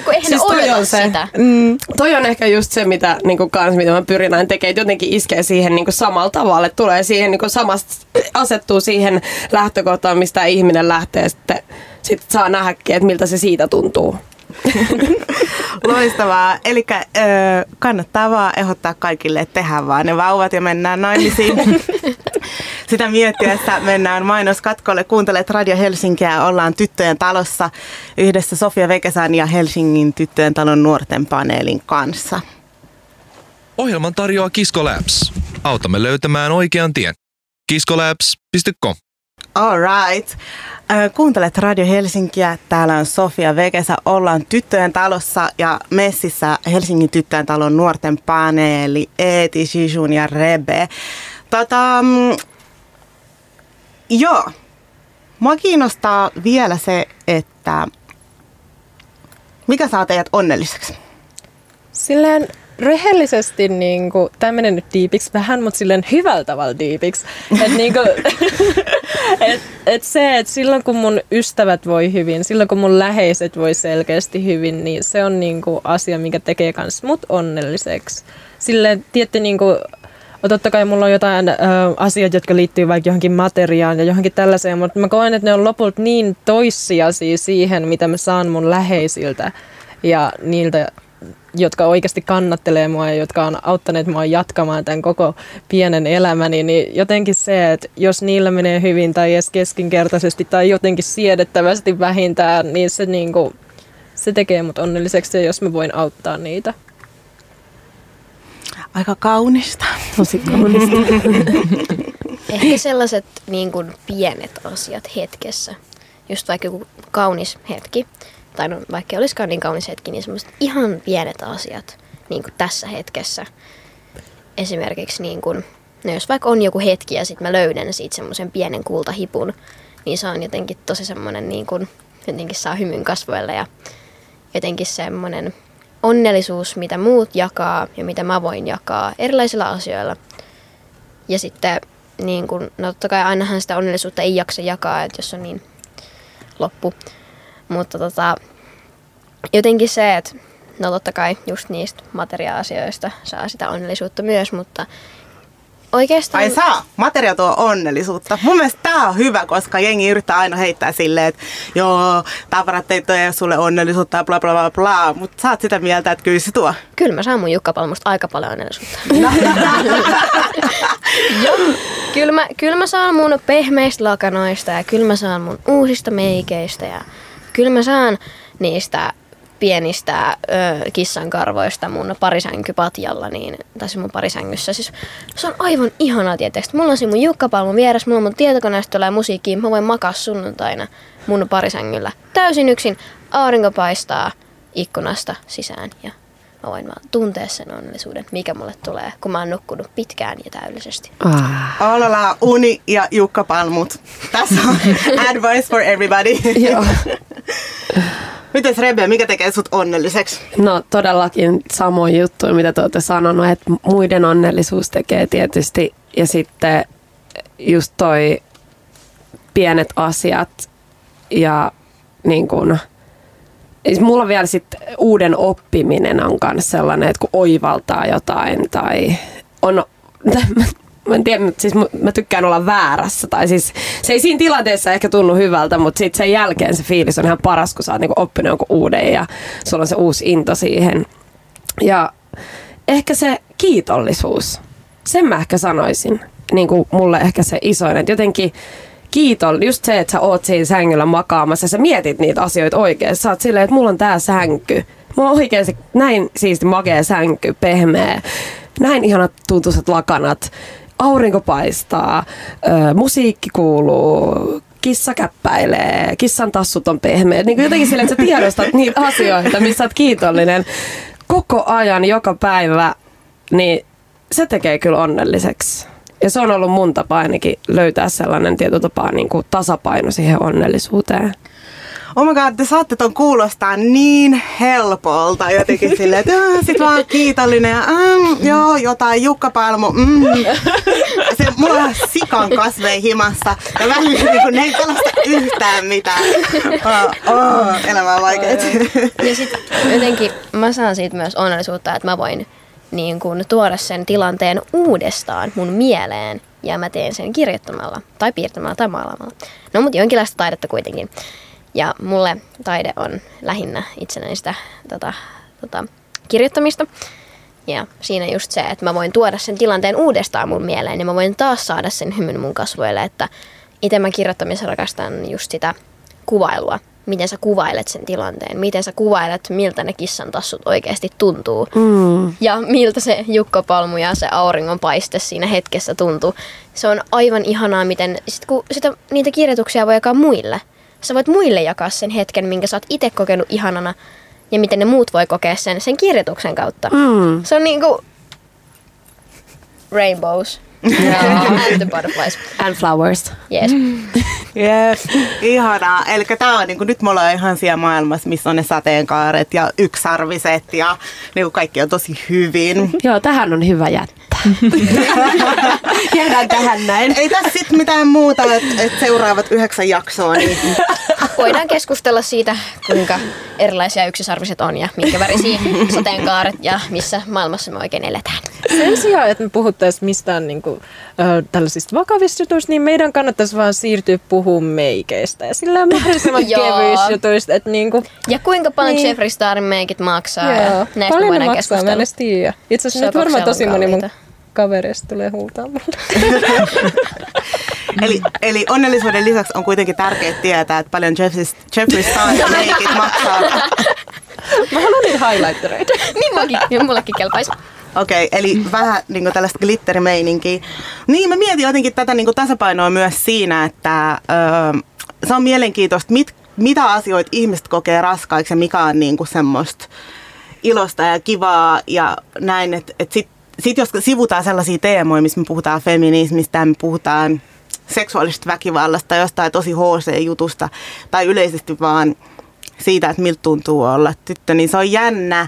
Kun eihän Siis ne toi on se. sitä. Mm, toi on ehkä just se, mitä, niinku, kans, mitä mä pyrin aina tekemään, että jotenkin iskee siihen niinku, samalla tavalla, että tulee siihen niinku, samasta, asettuu siihen lähtökohtaan, mistä ihminen lähtee, sitten sit saa nähdäkin, että miltä se siitä tuntuu. Loistavaa. Eli kannattaa vaan ehdottaa kaikille, että tehdään vaan ne vauvat ja mennään naimisiin. Sitä miettiessä mennään mainoskatkolle. Kuuntelet Radio Helsinkiä. Ollaan tyttöjen talossa yhdessä Sofia Vekesan ja Helsingin tyttöjen talon nuorten paneelin kanssa. Ohjelman tarjoaa Kisko Labs. Autamme löytämään oikean tien. kiskolabs.com All right. Ö, Kuuntelet Radio Helsinkiä. Täällä on Sofia Vekesa. Ollaan tyttöjen talossa ja messissä Helsingin tyttöjen talon nuorten paneeli Eeti, Shishun ja Rebe. Tota, mm, joo. Mua kiinnostaa vielä se, että mikä saa teidät onnelliseksi? Silleen rehellisesti, niin kuin, tämä menee nyt diipiksi vähän, mutta silleen hyvällä tavalla diipiksi. Et, niin kuin, et, et se, että silloin kun mun ystävät voi hyvin, silloin kun mun läheiset voi selkeästi hyvin, niin se on niin kuin, asia, mikä tekee kans mut onnelliseksi. Silleen, tietty niin kuin, Totta kai mulla on jotain ö, asioita, jotka liittyy vaikka johonkin materiaan ja johonkin tällaiseen, mutta mä koen, että ne on lopulta niin toissijaisia siihen, mitä mä saan mun läheisiltä ja niiltä, jotka oikeasti kannattelee mua ja jotka on auttaneet mua jatkamaan tämän koko pienen elämäni, niin jotenkin se, että jos niillä menee hyvin tai edes keskinkertaisesti tai jotenkin siedettävästi vähintään, niin se, niinku, se tekee mut onnelliseksi, jos mä voin auttaa niitä. Aika kaunista. Tosi kaunista. Ehkä sellaiset niin kuin pienet asiat hetkessä. Just vaikka joku kaunis hetki, tai no, vaikka ei olisikaan niin kaunis hetki, niin semmoiset ihan pienet asiat niin kuin tässä hetkessä. Esimerkiksi niin kuin, no jos vaikka on joku hetki ja sitten mä löydän siitä semmoisen pienen kultahipun, niin se on jotenkin tosi semmoinen, niin kuin, jotenkin saa hymyn kasvoille ja jotenkin semmoinen onnellisuus, mitä muut jakaa ja mitä mä voin jakaa erilaisilla asioilla. Ja sitten, niin kun, no totta kai ainahan sitä onnellisuutta ei jaksa jakaa, että jos on niin loppu. Mutta tota, jotenkin se, että no totta kai just niistä materia-asioista saa sitä onnellisuutta myös, mutta oikeastaan... Ai saa, materia tuo onnellisuutta. Mun mielestä tää on hyvä, koska jengi yrittää aina heittää silleen, että joo, tavarat ei tuo sulle onnellisuutta ja bla bla bla bla, mutta sä oot sitä mieltä, että kyllä se tuo. Kyllä mä saan mun Jukka Palmusta aika paljon onnellisuutta. Joo. Kyllä mä, kyllä mä saan mun pehmeistä lakanoista ja kyllä mä saan mun uusista meikeistä ja kyllä mä saan niistä pienistä ö, kissankarvoista mun parisänkypatjalla, niin, tai mun parisängyssä. Siis, se on aivan ihanaa tietysti. Mulla on siinä mun Jukka Palmun vieressä, mulla on mun tietokoneesta tulee musiikkia, mä voin makaa sunnuntaina mun parisängyllä. Täysin yksin, aurinko paistaa ikkunasta sisään ja mä voin vaan tuntea sen onnellisuuden, mikä mulle tulee, kun mä oon nukkunut pitkään ja täydellisesti. Ah. Olala, Uni ja Jukka Palmut. Tässä on advice for everybody. Joo. Mites Rebe, mikä tekee sut onnelliseksi? No todellakin samoin juttu, mitä te olette sanonut, että muiden onnellisuus tekee tietysti. Ja sitten just toi pienet asiat ja niin siis mulla vielä sitten uuden oppiminen on myös sellainen, että kun oivaltaa jotain tai on, mä en tiedä, siis mä tykkään olla väärässä. Tai siis se ei siinä tilanteessa ehkä tunnu hyvältä, mutta sitten sen jälkeen se fiilis on ihan paras, kun sä oot niinku oppinut jonkun uuden ja sulla on se uusi into siihen. Ja ehkä se kiitollisuus. Sen mä ehkä sanoisin. Niin kuin mulle ehkä se isoin. Että jotenkin kiitollinen, just se, että sä oot siinä sängyllä makaamassa ja sä mietit niitä asioita oikein. Sä oot silleen, että mulla on tää sänky. Mulla on oikeasti näin siisti makea sänky, pehmeä. Näin ihanat tuntuiset lakanat. Aurinko paistaa, ö, musiikki kuuluu, kissa käppäilee, kissan tassut on pehmeät. Niin jotenkin silleen, että sä tiedostat niitä asioita, missä oot kiitollinen koko ajan, joka päivä, niin se tekee kyllä onnelliseksi. Ja se on ollut mun tapa ainakin löytää sellainen tietyllä tapaa niin kuin tasapaino siihen onnellisuuteen. Oh my god, te saatte ton kuulostaa niin helpolta jotenkin silleen, että "Joo, sit vaan kiitollinen ja mm, joo, jotain Jukka Palmu. Mm. Se, mulla on sikan kasvei himassa ja välillä niin kun, ne ei pelasta yhtään mitään. Oh, oh, elämä on vaikeet. Ja sitten jotenkin mä saan siitä myös onnellisuutta, että mä voin niin kun, tuoda sen tilanteen uudestaan mun mieleen. Ja mä teen sen kirjoittamalla, tai piirtämällä, tai maalaamalla. No, mutta jonkinlaista taidetta kuitenkin. Ja mulle taide on lähinnä itsenäistä tota, tota, kirjoittamista. Ja siinä just se, että mä voin tuoda sen tilanteen uudestaan mun mieleen ja mä voin taas saada sen hymyn mun kasvoille, että itse mä kirjoittamisen rakastan just sitä kuvailua. Miten sä kuvailet sen tilanteen, miten sä kuvailet, miltä ne kissan tassut oikeasti tuntuu. Mm. Ja miltä se jukkopalmu ja se auringon paiste siinä hetkessä tuntuu. Se on aivan ihanaa, miten sit kun sitä, niitä kirjoituksia voi jakaa muille. Sä voit muille jakaa sen hetken, minkä sä oot itse kokenut ihanana ja miten ne muut voi kokea sen sen kirjoituksen kautta. Mm. Se on niinku rainbows. And the butterflies. And flowers. Yes. Yes, ihanaa. Eli tää on niinku, nyt me ollaan ihan siellä maailmassa, missä on ne sateenkaaret ja yksarviset ja niinku kaikki on tosi hyvin. Joo, tähän on hyvä jättää. Jäädään tähän näin. Ei tässä sit mitään muuta, että et seuraavat yhdeksän jaksoa, niin Voidaan keskustella siitä, kuinka erilaisia yksisarviset on ja minkä värisiä sateenkaaret ja missä maailmassa me oikein eletään. Sen sijaan, että me puhuttaisiin mistään niinku, ö, tällaisista vakavista jutuista, niin meidän kannattaisi vaan siirtyä puhumaan meikeistä. Ja sillä on mahdollisimman kevyistä jutuista. Että niinku, Ja kuinka paljon Niin. Jeffree Starin meikit maksaa? joo, ja näistä me paljon ne maksaa, mä edes tiedä. Itse asiassa nyt varmaan tosi moni mun kavereista tulee huutaa mulle. Eli, eli onnellisuuden lisäksi on kuitenkin tärkeää tietää, että paljon Jeffrey, Jeffrey Star meikit maksaa. Mä haluan niitä highlightereita. Niin ja mullekin kelpaisi. Okei, okay, eli vähän niin kuin tällaista glitterimeininkiä. Niin, mä mietin jotenkin tätä niin kuin tasapainoa myös siinä, että öö, se on mielenkiintoista, mit, mitä asioita ihmiset kokee raskaiksi ja mikä on niin kuin semmoista ilosta ja kivaa ja näin, että et sit, sit jos sivutaan sellaisia teemoja, missä me puhutaan feminismistä ja me puhutaan seksuaalisesta väkivallasta, jostain tosi HC-jutusta tai yleisesti vaan siitä, että miltä tuntuu olla tyttö, niin se on jännä,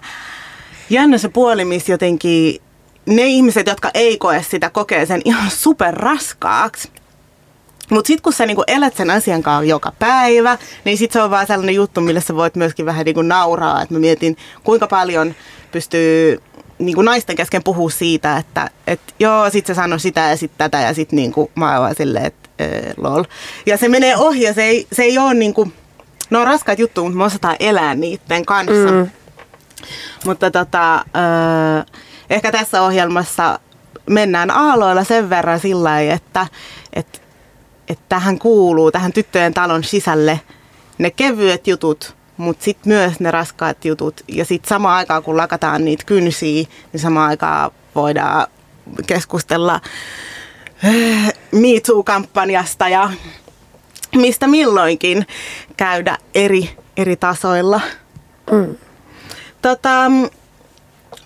jännä se puoli, missä jotenkin ne ihmiset, jotka ei koe sitä, kokee sen ihan super raskaaksi. Mutta sitten kun sä niinku elät sen asian kanssa joka päivä, niin sitten se on vaan sellainen juttu, millä sä voit myöskin vähän niinku nauraa. Et mä mietin, kuinka paljon pystyy niinku naisten kesken puhua siitä, että et joo, sit se sanoi sitä ja sit tätä ja sit niinku mä oon vaan silleen, että äh, lol. Ja se menee ohi ja se ei, se ei ole niinku, ne on raskaat juttuja, mutta me osataan elää niiden kanssa. Mm. Mutta tota, äh, ehkä tässä ohjelmassa mennään aaloilla sen verran sillä lailla, että, että, että tähän kuuluu, tähän tyttöjen talon sisälle ne kevyet jutut, mutta sitten myös ne raskaat jutut. Ja sitten samaan aikaan, kun lakataan niitä kynsiä, niin samaan aikaan voidaan keskustella äh, Me Too-kampanjasta ja mistä milloinkin käydä eri, eri tasoilla. Mm. Tota,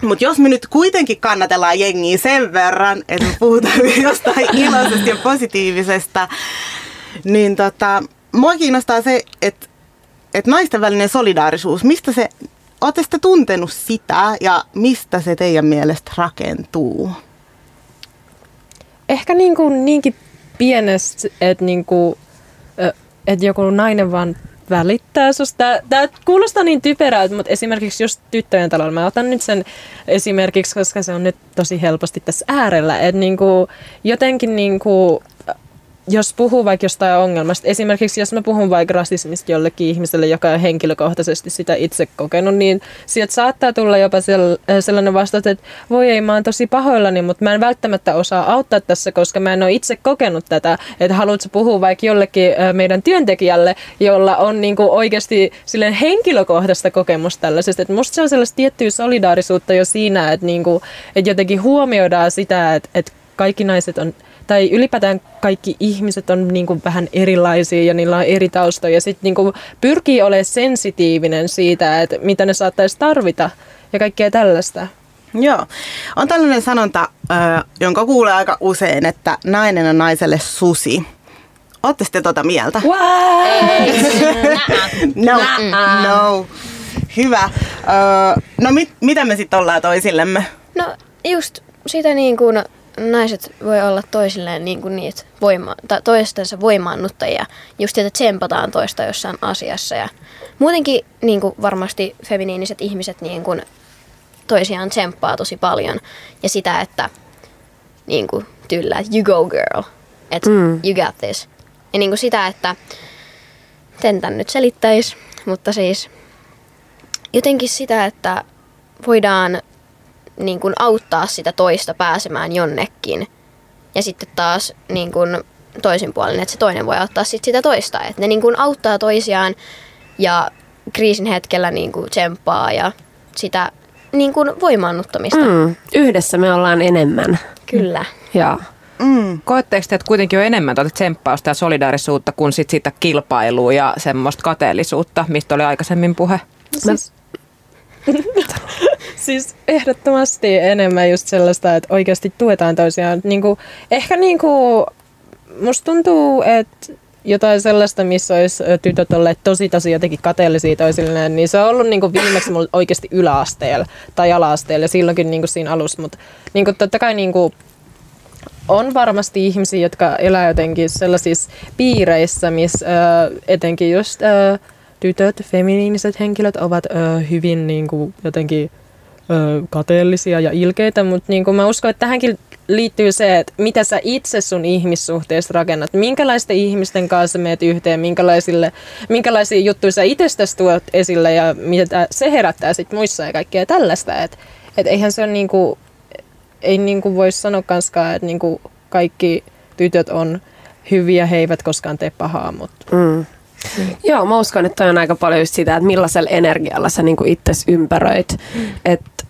mutta jos me nyt kuitenkin kannatellaan jengiä sen verran, että puhutaan jostain iloisesta ja positiivisesta, niin tota, mua kiinnostaa se, että et naisten välinen solidaarisuus, mistä se, ootte sitten tuntenut sitä ja mistä se teidän mielestä rakentuu? Ehkä niin kuin niinkin pienestä, että niin kuin, ö, että joku nainen vaan välittää susta. Tämä kuulostaa niin typerältä, mutta esimerkiksi just tyttöjen talolla, mä otan nyt sen esimerkiksi, koska se on nyt tosi helposti tässä äärellä, että niinku, jotenkin niinku, jos puhuu vaikka jostain ongelmasta, esimerkiksi jos mä puhun vaikka rasismista jollekin ihmiselle, joka on henkilökohtaisesti sitä itse kokenut, niin sieltä saattaa tulla jopa sellainen vastaus, että voi ei, mä oon tosi pahoillani, mutta mä en välttämättä osaa auttaa tässä, koska mä en ole itse kokenut tätä, että haluatko puhua vaikka jollekin meidän työntekijälle, jolla on niinku oikeasti silleen henkilökohtaista kokemusta tällaisesta, että musta se on sellaista tiettyä solidaarisuutta jo siinä, että, niinku, että jotenkin huomioidaan sitä, että, että kaikki naiset on tai ylipäätään kaikki ihmiset on niin kuin vähän erilaisia ja niillä on eri taustoja. Sitten niin kuin pyrkii olemaan sensitiivinen siitä, että mitä ne saattaisi tarvita ja kaikkea tällaista. Joo. On tällainen sanonta, jonka kuulee aika usein, että nainen on naiselle susi. Oletteko te tuota mieltä? no, no. Hyvä. no mit, mitä me sitten ollaan toisillemme? No just sitä niin kuin naiset voi olla toisilleen niin kuin niitä voima, tai toistensa voimaannuttajia, just että tsempataan toista jossain asiassa. Ja muutenkin niin kuin varmasti feminiiniset ihmiset niin kuin toisiaan tsemppaa tosi paljon. Ja sitä, että niin kuin tyllä, you go girl, että mm. you got this. Ja niin kuin sitä, että tentän nyt selittäisi, mutta siis jotenkin sitä, että voidaan niin kuin auttaa sitä toista pääsemään jonnekin. Ja sitten taas niin kuin toisin puolin, että se toinen voi auttaa sit sitä toista. Että ne niin kuin auttaa toisiaan ja kriisin hetkellä niin kuin tsemppaa ja sitä niin kuin voimaannuttamista. Mm, yhdessä me ollaan enemmän. Kyllä. Ja. Mm. Koetteeko te, että kuitenkin on enemmän tuota tsemppausta ja solidaarisuutta kuin sit sitä kilpailua ja semmoista kateellisuutta, mistä oli aikaisemmin puhe? Siis, siis ehdottomasti enemmän just sellaista, että oikeasti tuetaan toisiaan. Niin kuin, ehkä niin kuin, musta tuntuu, että jotain sellaista, missä olisi tytöt olleet tosi tosi jotenkin kateellisia toisilleen, niin se on ollut niin kuin viimeksi mulla oikeasti yläasteella tai ala-asteella silloinkin niin kuin siinä alussa, mutta niin kuin totta kai niin kuin on varmasti ihmisiä, jotka elää jotenkin sellaisissa piireissä, missä etenkin just tytöt, feminiiniset henkilöt ovat ö, hyvin niin kuin, jotenkin ö, kateellisia ja ilkeitä, mutta niin kuin mä uskon, että tähänkin liittyy se, että mitä sä itse sun ihmissuhteessa rakennat, minkälaisten ihmisten kanssa meet yhteen, minkälaisille, minkälaisia juttuja sä itsestäsi tuot esille ja mitä se herättää sit muissa ja kaikkea tällaista. Että et eihän se niin kuin, ei niin kuin voi sanoa kanskaan, että niin kuin kaikki tytöt on hyviä, he eivät koskaan tee pahaa, mutta mm. Mm. Joo, mä uskon, että toi on aika paljon just sitä, että millaisella energialla sä niinku itses ympäröit. Mm. Että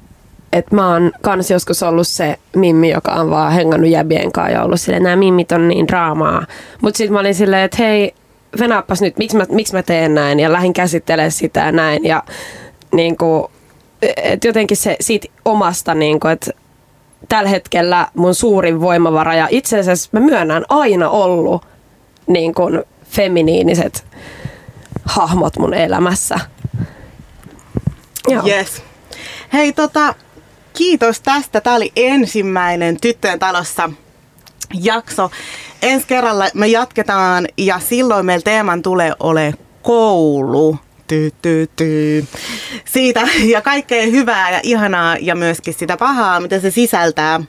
et mä oon kans joskus ollut se mimmi, joka on vaan hengannut jäbien kanssa ja ollut silleen, nämä mimmit on niin draamaa. Mutta sitten mä olin silleen, että hei, venaappas nyt, miksi mä, miksi mä teen näin ja lähdin käsittelemään sitä ja näin. Ja niinku, et jotenkin se siitä omasta, niinku, että tällä hetkellä mun suurin voimavara ja itse asiassa mä myönnän aina ollut niin kuin feminiiniset hahmot mun elämässä. Joo. Yes. Hei tota, kiitos tästä. Tämä oli ensimmäinen Tyttöjen talossa jakso. Ensi kerralla me jatketaan ja silloin meillä teeman tulee ole koulu. Ty, ty, ty. Siitä ja kaikkea hyvää ja ihanaa ja myöskin sitä pahaa, mitä se sisältää.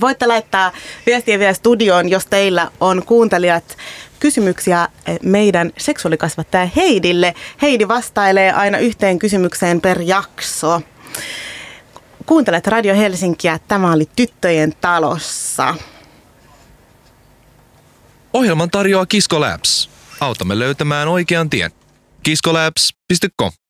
Voitte laittaa viestiä vielä studioon, jos teillä on kuuntelijat kysymyksiä eh, meidän seksuaalikasvattaja Heidille. Heidi vastailee aina yhteen kysymykseen per jakso. Kuuntelet Radio Helsinkiä. Tämä oli Tyttöjen talossa. Ohjelman tarjoaa Kisko Labs. Autamme löytämään oikean tien. kiskolabs.com